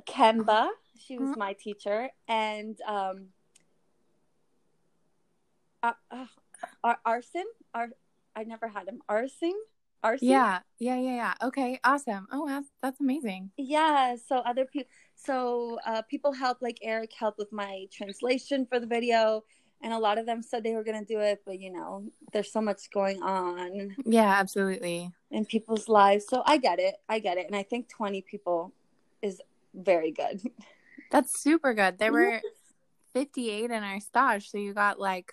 Kemba, she was Mhm. my teacher, and um, uh, uh, Ar- Arson, Ar- I never had him. Arson, Arson, Yeah. Yeah, yeah, yeah. Okay, awesome. Oh that's that's amazing. yeah. So other people, so uh, people helped, like Eric helped with my translation for the video, and a lot of them said they were gonna do it, but you know, there's so much going on Yeah, absolutely. in people's lives, so I get it, I get it, and I think 20 people is very good. That's super good. There Mhm. were 58 in our stage, so you got like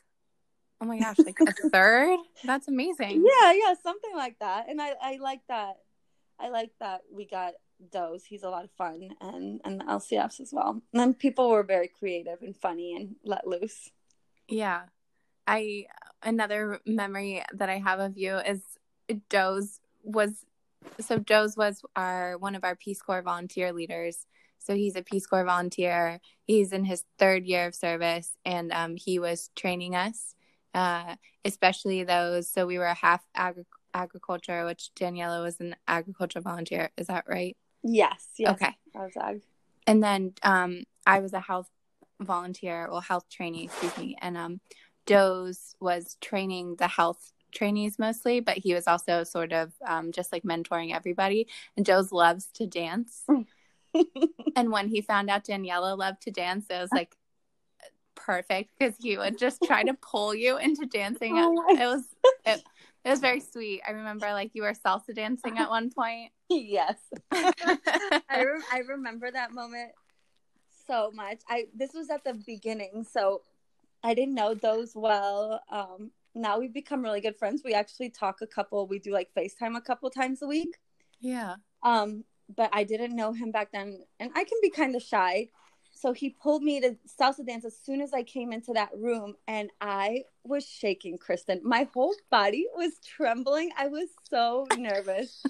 oh my gosh, like a third? That's amazing. Yeah, yeah, something like that. And I, I like that. I like that we got Doze. He's a lot of fun, and and the LCFs as well. And then people were very creative and funny and let loose. Yeah. I another memory that I have of you is Doze was so Joe's was our one of our Peace Corps volunteer leaders. So he's a Peace Corps volunteer. He's in his third year of service, and um, he was training us, uh, especially those. So we were half agri- agriculture, which Daniela was an agriculture volunteer. Is that right? Yes, yes. Okay. That was Ag. and then um i was a health volunteer or health trainee excuse me and um doze was training the health trainees mostly but he was also sort of um, just like mentoring everybody and Joe's loves to dance and when he found out daniela loved to dance it was like perfect because he would just try to pull you into dancing Oh it was it, it was very sweet i remember like you were salsa dancing at one point yes. I re- I remember that moment so much. I this was at the beginning, so I didn't know those well. Um, now we've become really good friends. We actually talk a couple. We do like FaceTime a couple times a week. yeah Um, but I didn't know him back then, and I can be kind of shy. So he pulled me to salsa dance as soon as I came into that room, and I was shaking, Kristen. My whole body was trembling. I was so nervous.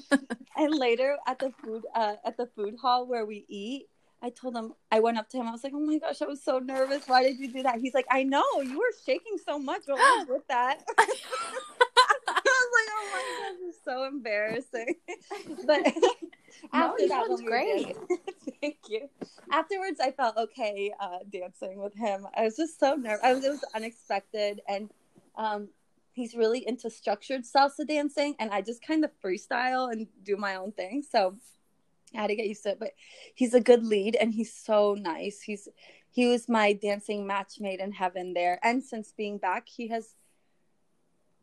and later at the food uh, at the food hall where we eat, I told him I went up to him. I was like, "Oh my gosh, I was so nervous. Why did you do that?" He's like, "I know you were shaking so much. What was with that?" I was like, "Oh my gosh, it's so embarrassing." but after you that, sounds when we were dancing- thank you. Afterwards, I felt okay uh, dancing with him. I was just so nervous. I was, it was unexpected, and um, he's really into structured salsa dancing, and I just kind of freestyle and do my own thing. So I had to get used to it. But he's a good lead, and he's so nice. He's he was my dancing match made in heaven there, and since being back, he has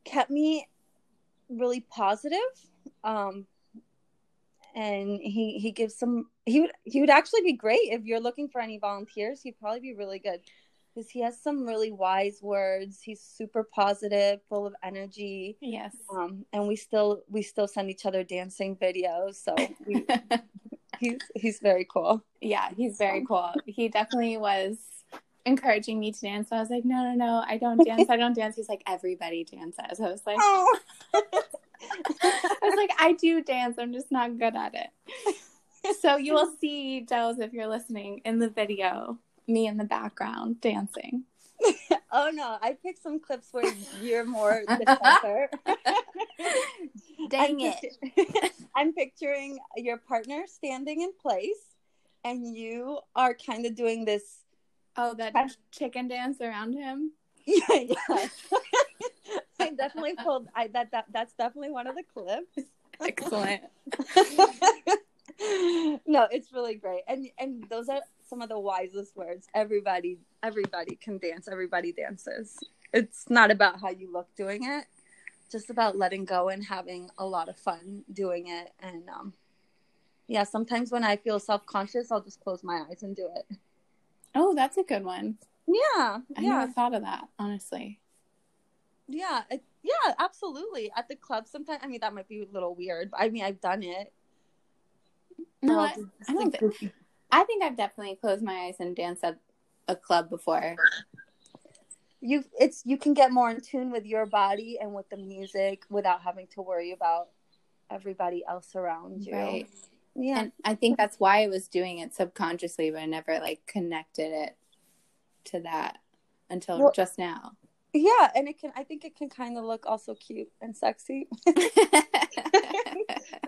kept me really positive. Um, and he he gives some he would he would actually be great if you're looking for any volunteers he'd probably be really good because he has some really wise words he's super positive full of energy yes um and we still we still send each other dancing videos so we, he's he's very cool yeah, he's very cool. He definitely was encouraging me to dance. So I was like, no, no, no, I don't dance. I don't dance. He's like, everybody dances. I was like, oh I was like, I do dance. I'm just not good at it. So you will see, Joes, if you're listening in the video, me in the background dancing. oh no, I picked some clips where you're more the center. Dang I'm it. pictu- I'm picturing your partner standing in place and you are kind of doing this Oh, that chicken dance around him. yeah, yeah. I definitely pulled I that, that that's definitely one of the clips. Excellent. no, it's really great. And and those are some of the wisest words. Everybody everybody can dance. Everybody dances. It's not about how you look doing it. Just about letting go and having a lot of fun doing it. And um yeah, sometimes when I feel self-conscious, I'll just close my eyes and do it. Oh, that's a good one. Yeah. I yeah. never thought of that, honestly. Yeah, it, yeah, absolutely. At the club, sometimes I mean that might be a little weird, but I mean I've done it. No, I, I don't think. I think I've definitely closed my eyes and danced at a club before. you it's you can get more in tune with your body and with the music without having to worry about everybody else around you. Right. Yeah. And I think that's why I was doing it subconsciously, but I never like connected it to that until Well- just now. yeah, and it can I think it can kind of look also cute and sexy.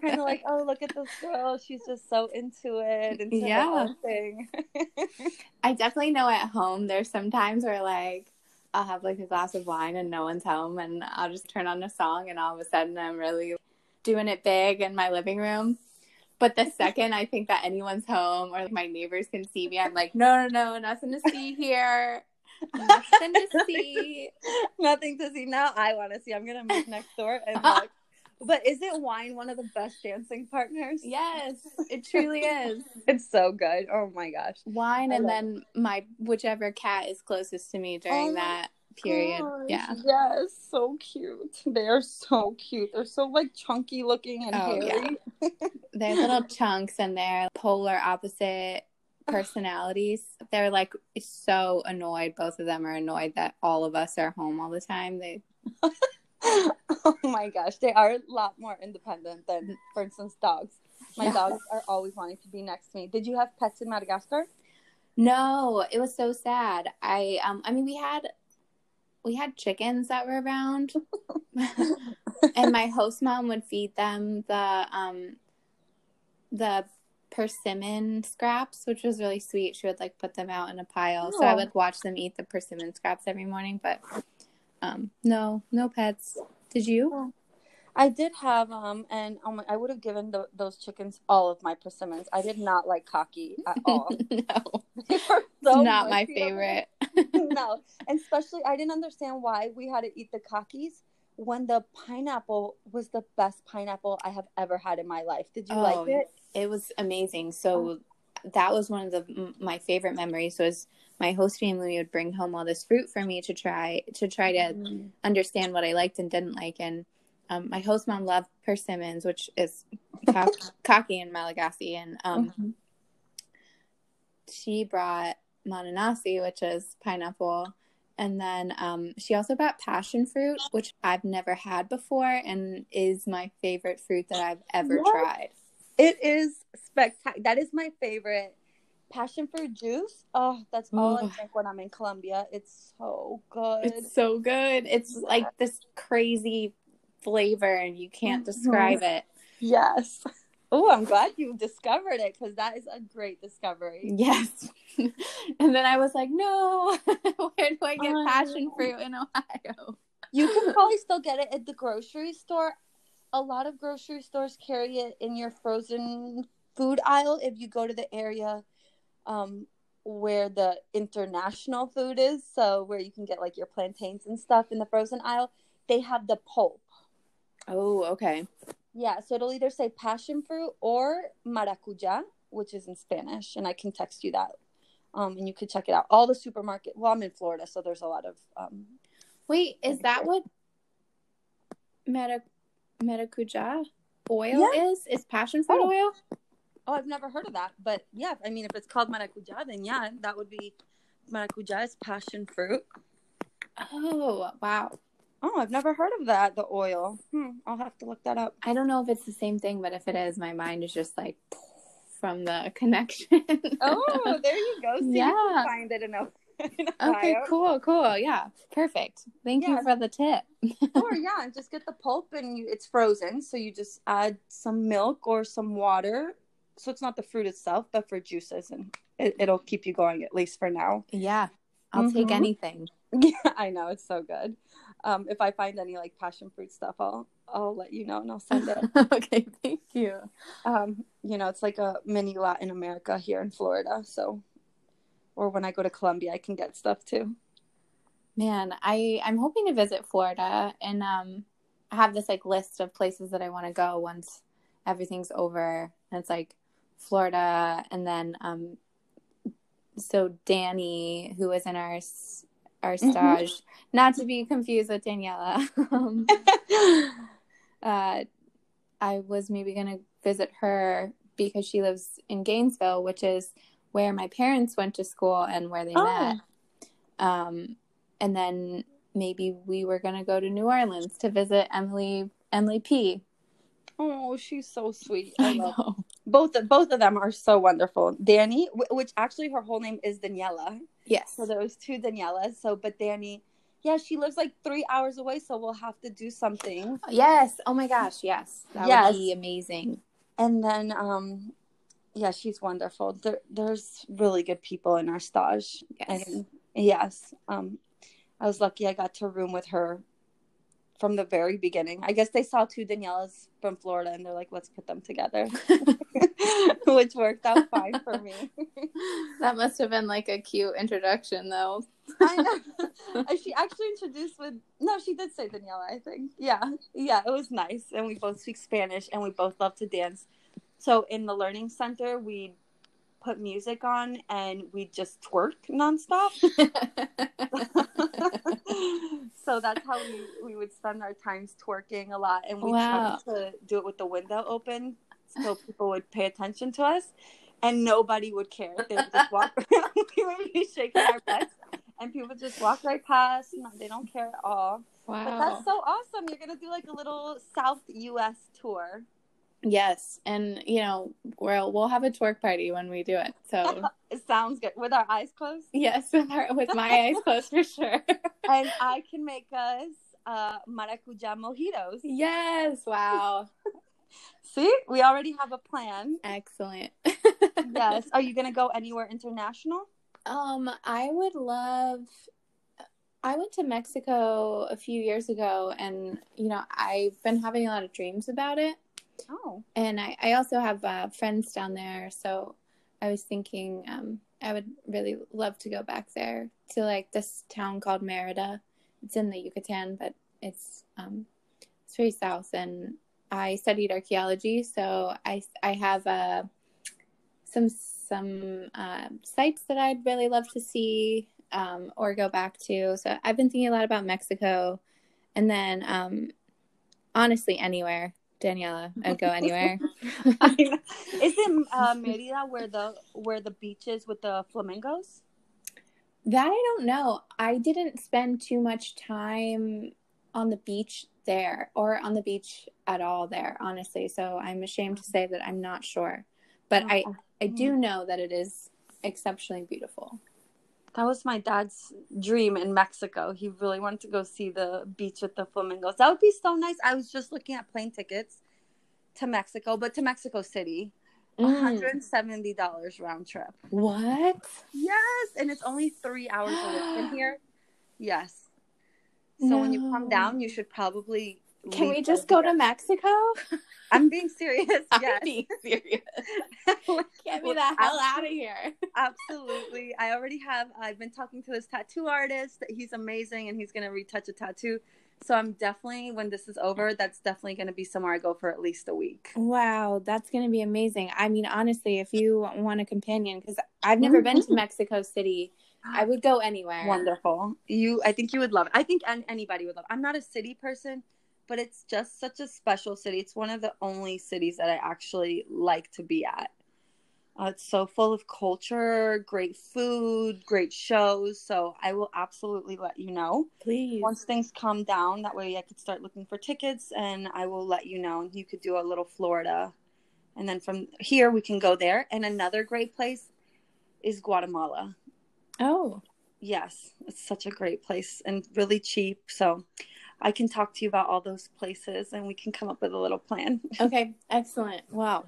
kind of like, oh, look at this girl. She's just so into it, into Yeah. thing. I definitely know at home there's some times where like I'll have like a glass of wine and no one's home and I'll just turn on a song and all of a sudden I'm really doing it big in my living room. But the second I think that anyone's home or like, my neighbors can see me, I'm like, no, no, no, nothing to see here. Nothing to see. Nothing to see now. I want to see. I'm gonna move next door and Uh-huh. But isn't wine one of the best dancing partners? Yes, it truly is. It's so good. Oh my gosh. Wine I and then my whichever cat is closest to me during Oh that period. Gosh, Yeah. Yes, so cute. They are so cute. They're so like chunky looking and Oh, hairy. They're little chunks and they're polar opposite personalities. They're like so annoyed. Both of them are annoyed that all of us are home all the time. They oh my gosh. They are a lot more independent than, for instance, dogs. My Yeah. dogs are always wanting to be next to me. Did you have pets in Madagascar? No, it was so sad. I um I mean we had we had chickens that were around and my host mom would feed them the um the persimmon scraps, which was really sweet. She would like put them out in a pile. So I Aw. would watch them eat the persimmon scraps every morning, but um no, no pets. Did you? I did have um, and oh my, I would have given tho- those chickens all of my persimmons. I did not like kaki at all. no. They were so not my mushy over there. favorite. no, and especially I didn't understand why we had to eat the kakis when the pineapple was the best pineapple I have ever had in my life. Did you Oh, like it? It was amazing. So that was one of the my favorite memories was my host family would bring home all this fruit for me to try to try to Mm. understand what I liked and didn't like. And um, my host mom loved persimmons, which is co- kaki in Malagasy, and um, Mhm. she brought mananasi, which is pineapple. And then um, she also brought passion fruit, which I've never had before and is my favorite fruit that I've ever What? tried. It is spectacular. That is my favorite. Passion fruit juice. Oh, that's all I drink when I'm in Colombia. It's so good. It's so good. It's like this crazy flavor, and you can't Mhm. describe it. yes. Oh, I'm glad you discovered it because that is a great discovery. Yes. and then I was like, no, where do I get I passion fruit in Ohio? You can probably still get it at the grocery store. A lot of grocery stores carry it in your frozen food aisle if you go to the area um, where the international food is. So, where you can get like your plantains and stuff in the frozen aisle, they have the pulp. Oh, okay. Yeah, so it'll either say passion fruit or maracuja, which is in Spanish, and I can text you that. Um, and you could check it out. All the supermarket. Well, I'm in Florida, so there's a lot of. Um, Wait, is that what meta metacuja oil is? Is passion fruit Oh. oil? oh, I've never heard of that, but yeah, I mean, if it's called maracuja, then yeah, that would be maracuja is passion fruit. Oh, wow. Oh, I've never heard of that. The oil. Hmm, I'll have to look that up. I don't know if it's the same thing, but if it is, my mind is just like from the connection. Oh, there you go. So you Yeah. can find it in okay, cool, cool. Yeah, perfect. Thank Yeah. you for the tip. Or yeah, just get the pulp and you, it's frozen. So you just add some milk or some water. So it's not the fruit itself, but for juices, and it, it'll keep you going at least for now. Yeah, I'll take Mhm. anything. Yeah, I know it's so good. Um, if I find any like passion fruit stuff, I'll I'll let you know and I'll send it. okay, thank you. um, you know, it's like a mini Latin America here in Florida. So, or when I go to Colombia, I can get stuff too. Man, I I'm hoping to visit Florida, and um, I have this like list of places that I want to go once everything's over. And it's like Florida, and then um, so Danny, who was in our our Mhm. stage, not to be confused with Daniela. um, uh, I was maybe gonna visit her because she lives in Gainesville, which is where my parents went to school and where they Oh. met. Um, and then maybe we were gonna go to New Orleans to visit Emily Emily P. oh, she's so sweet. I I love know. both. Of, both of them are so wonderful. Danny, wh- which actually her whole name is Daniela. Yes. So there was two Danielas. So, but Danny, yeah, she lives like three hours away. So we'll have to do something. Yes. Oh my gosh. Yes. That Yes. would be amazing. And then, um, yeah, she's wonderful. There, there's really good people in our stage. Yes. And yes, um, I was lucky I got to room with her from the very beginning. I guess they saw two Danielas from Florida and they're like, let's put them together, which worked out fine for me. that must have been like a cute introduction, though. I know. She actually introduced with no, she did say Daniela, I think. Yeah. Yeah, it was nice. And we both speak Spanish and we both love to dance. So in the learning center we put music on and we just twerk nonstop. so that's how we, we would spend our times twerking a lot and we Wow. tried to do it with the window open so people would pay attention to us and nobody would care they would just walk around we would be shaking our butts and people just walk right past no, they don't care at all wow. but that's so awesome you're gonna do like a little south us tour Yes, and you know we'll we'll have a twerk party when we do it. So it sounds good with our eyes closed yes, with our, with my eyes closed for sure. and i can make us uh maracuja mojitos yes, wow, see we already have a plan excellent. yes are you gonna go anywhere international Um, I would love. I went to Mexico a few years ago, and you know I've been having a lot of dreams about it. Oh. And I, I also have uh, friends down there so i was thinking um, i would really love to go back there to like this town called merida. It's in the yucatan but it's um, it's very south and i studied archaeology so i, I have uh, some some uh, sites that i'd really love to see um, or go back to. So i've been thinking a lot about mexico and then um, honestly anywhere daniela i'd go anywhere Is it uh, Merida where the where the beach is with the flamingos? That I don't know. I didn't spend too much time on the beach there or on the beach at all there, honestly. So I'm ashamed to say that I'm not sure. But I I do know that it is exceptionally beautiful. That was my dad's dream in Mexico. He really wanted to go see the beach with the flamingos. That would be so nice. I was just looking at plane tickets to Mexico, but to Mexico City. Mm. $170 round trip. What? Yes, and it's only 3 hours away from here. Yes. So when you come down, you should probably Can we just go to Mexico? I'm being serious. I'm being serious. Get me the hell out of here. Absolutely. I already have I've been talking to this tattoo artist. He's amazing and he's going to retouch a tattoo. So I'm definitely when this is over, that's definitely going to be somewhere I go for at least a week. Wow, that's going to be amazing. I mean, honestly, if you want a companion, because I've never been to mm-hmm. Mexico City, I would go anywhere. Wonderful. You I think you would love it. I think an- anybody would love. it. I'm not a city person, but it's just such a special city. It's one of the only cities that I actually like to be at. Uh, it's so full of culture, great food, great shows. So I will absolutely let you know. Please. once things calm down that way i could start looking for tickets and i will let you know and you could do a little florida And then from here, we can go there. And another great place is Guatemala. Oh, Yes, it's such a great place and really cheap. So I can talk to you about all those places and we can come up with a little plan. okay, excellent. Wow.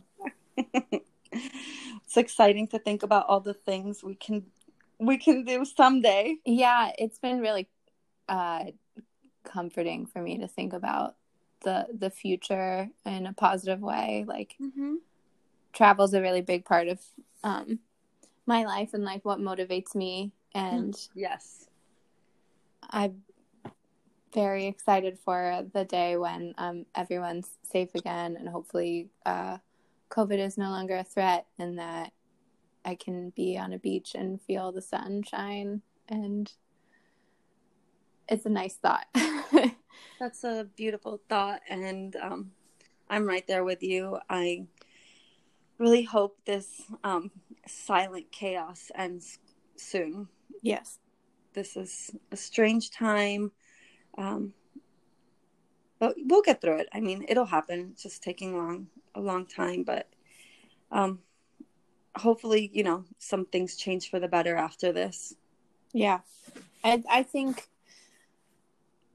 it's exciting to think about all the things we can we can do someday. Yeah, it's been really uh, comforting for me to think about the the future in a positive way. Like Mm-hmm. travel's a really big part of um, my life and like what motivates me, and Yes. I'm very excited for the day when um, everyone's safe again, and hopefully uh, COVID is no longer a threat, and that I can be on a beach and feel the sunshine, and it's a nice thought. That's a beautiful thought, and um, I'm right there with you. I really hope this um, silent chaos ends soon. yes. This is a strange time, um, but we'll get through it. I mean, it'll happen. It's just taking long, a long time, but um, hopefully, you know, some things change for the better after this. Yeah. I I think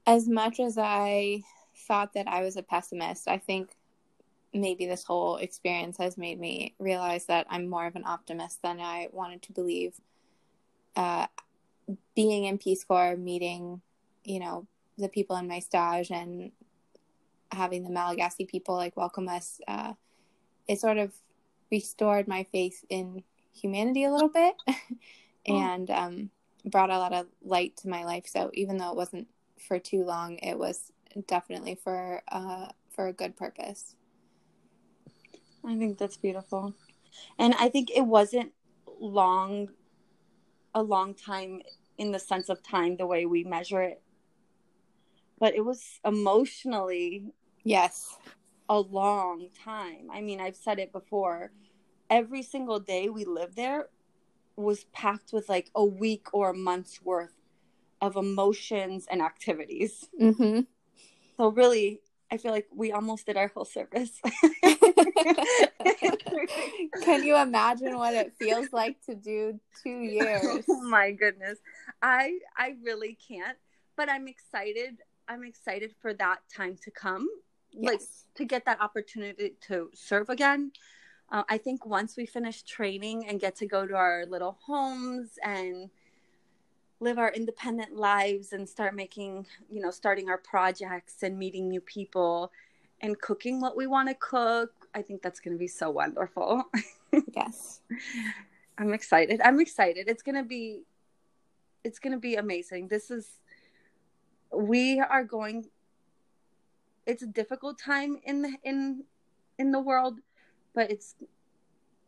as much as I thought that I was a pessimist, I think maybe this whole experience has made me realize that I'm more of an optimist than I wanted to believe. Uh, being in Peace Corps, meeting, you know, the people in my stage and having the Malagasy people like welcome us, uh, it sort of restored my faith in humanity a little bit and um, brought a lot of light to my life. So even though it wasn't for too long, it was definitely for uh, for a good purpose. I think that's beautiful. And I think it wasn't long, a long time in the sense of time, the way we measure it, but it was emotionally Yes. a long time. I mean, I've said it before. Every single day we lived there was packed with like a week or a month's worth of emotions and activities. Mm-hmm. So really, I feel like we almost did our whole service. Can you imagine what it feels like to do two years? Oh my goodness. I I really can't, but I'm excited. I'm excited for that time to come. Like to get that opportunity to serve again. Uh, I think once we finish training and get to go to our little homes and live our independent lives and start making, you know, starting our projects and meeting new people and cooking what we want to cook, I think that's going to be so wonderful. Yes. I'm excited. I'm excited. It's going to be it's going to be amazing. This is we are going it's a difficult time in the in in the world, but it's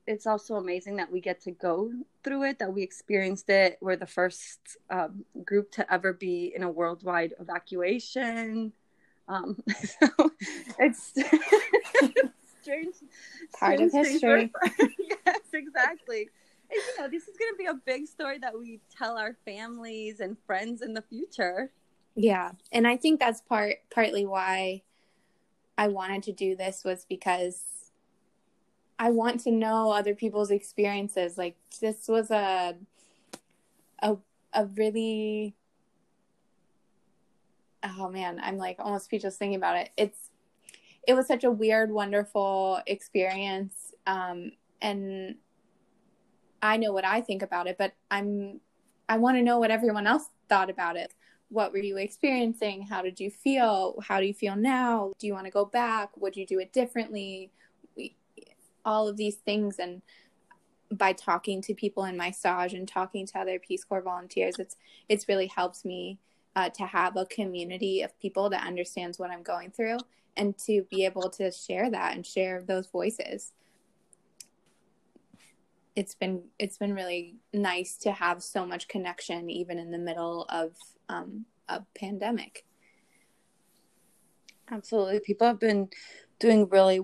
it's also amazing that we get to go through it, that we experienced it. We're the first um, group to ever be in a worldwide evacuation. Um, so it's it's strange. Part of strange things history. yes, exactly. And, you know, this is going to be a big story that we tell our families and friends in the future. Yeah, and I think that's part partly why I wanted to do this was because I want to know other people's experiences. Like this was a a a really oh man, I'm like almost speechless thinking about it. It's it was such a weird, wonderful experience, um, and I know what I think about it, but I'm I want to know what everyone else thought about it what were you experiencing? How did you feel? How do you feel now? Do you want to go back? Would you do it differently? We, all of these things and by talking to people in my stage and talking to other peace corps volunteers it's it's really helped me uh, to have a community of people that understands what i'm going through and to be able to share that and share those voices it's been it's been really nice to have so much connection even in the middle of um, a pandemic. Absolutely. People have been doing really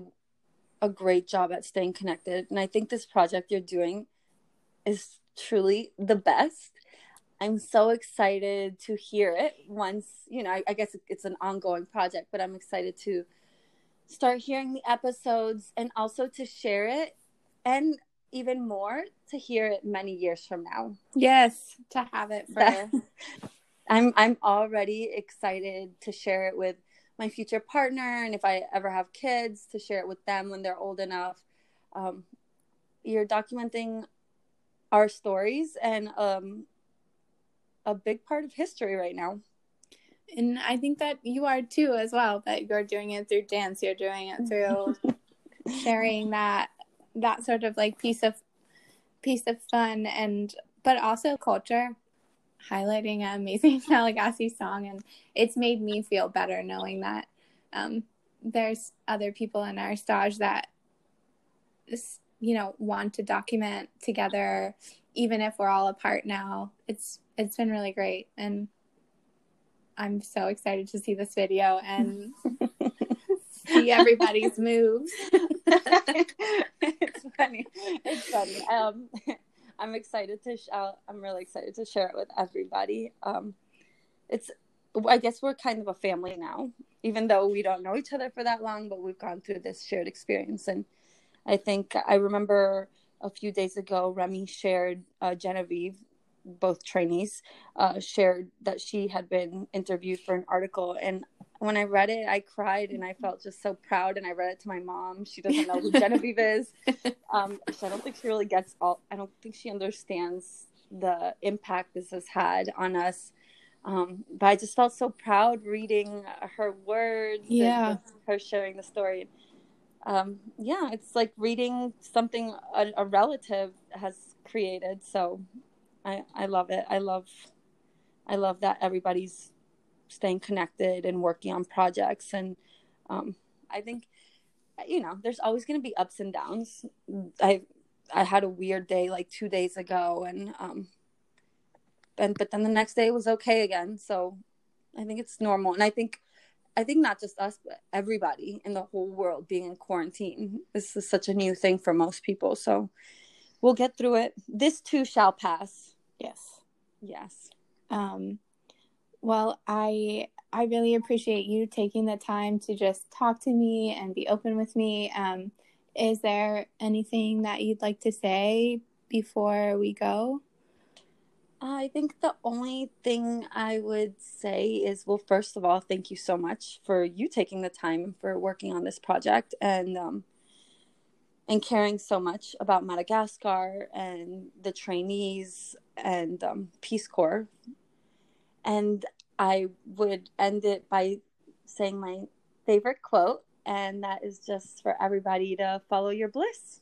a great job at staying connected. And I think this project you're doing is truly the best. I'm so excited to hear it once, you know, I, I guess it's an ongoing project, but I'm excited to start hearing the episodes and also to share it and even more to hear it many years from now. Yes, to have it for I'm I'm already excited to share it with my future partner and if I ever have kids to share it with them when they're old enough. Um, you're documenting our stories and um, a big part of history right now. And I think that you are too as well, that you're doing it through dance, you're doing it through sharing that that sort of like piece of piece of fun and but also culture highlighting an amazing Malagasy song. And it's made me feel better knowing that um, there's other people in our stage that you know want to document together even if we're all apart now. It's it's been really great. And i'm so excited to see this video and see everybody's moves. It's funny. It's funny. Um i'm excited to sh- i'm really excited to share it with everybody. Um it's i guess we're kind of a family now even though we don't know each other for that long but we've gone through this shared experience. And I think I remember a few days ago, Remy shared uh, Genevieve, both trainees, uh, shared that she had been interviewed for an article. And when I read it, I cried and I felt just so proud. And I read it to my mom. She doesn't know who Genevieve is. Um, so I don't think she really gets all, I don't think she understands the impact this has had on us. Um, but I just felt so proud reading her words yeah. her sharing the story um, yeah, it's like reading something a, a, relative has created. So I, I love it. I love, I love that everybody's staying connected and working on projects. And um, I think, you know, there's always going to be ups and downs. I, I had a weird day like two days ago, and um, and but then the next day was okay again. So I think it's normal, and I think I think not just us, but everybody in the whole world being in quarantine. This is such a new thing for most people. So we'll get through it. This too shall pass. Yes. Yes. Um, well, I I really appreciate you taking the time to just talk to me and be open with me. Um, is there anything that you'd like to say before we go? I think the only thing I would say is well, first of all, thank you so much for you taking the time for working on this project and um, and caring so much about Madagascar and the trainees and um, Peace Corps. And I would end it by saying my favorite quote, and that is just for everybody to follow your bliss.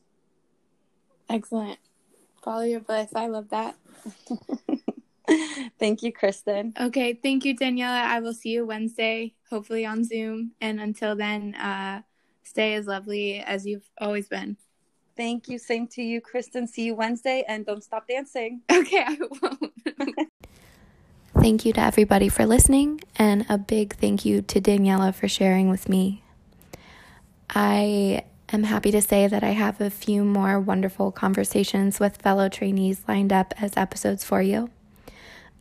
Excellent. Follow your bliss. I love that. thank you, Kristen. Okay. Thank you, Daniela. I will see you Wednesday, hopefully on Zoom. And until then, uh, stay as lovely as you've always been. Thank you. Same to you, Kristen. See you Wednesday and don't stop dancing. Okay, I won't. thank you to everybody for listening, and a big thank you to Daniela for sharing with me. I am happy to say that I have a few more wonderful conversations with fellow trainees lined up as episodes for you.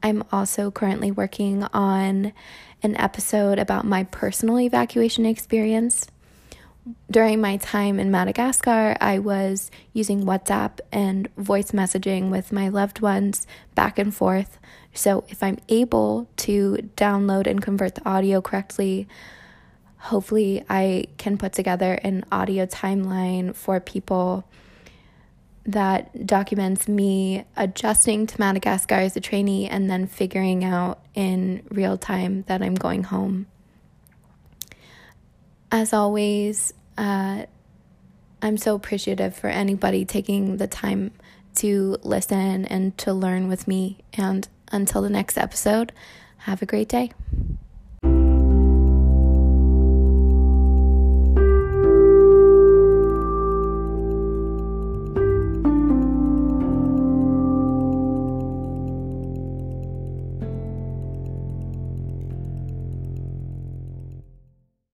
I'm also currently working on an episode about my personal evacuation experience. During my time in Madagascar, I was using WhatsApp and voice messaging with my loved ones back and forth. So, if I'm able to download and convert the audio correctly, hopefully I can put together an audio timeline for people that documents me adjusting to Madagascar as a trainee and then figuring out in real time that I'm going home. As always, uh, I'm so appreciative for anybody taking the time to listen and to learn with me. And until the next episode, have a great day.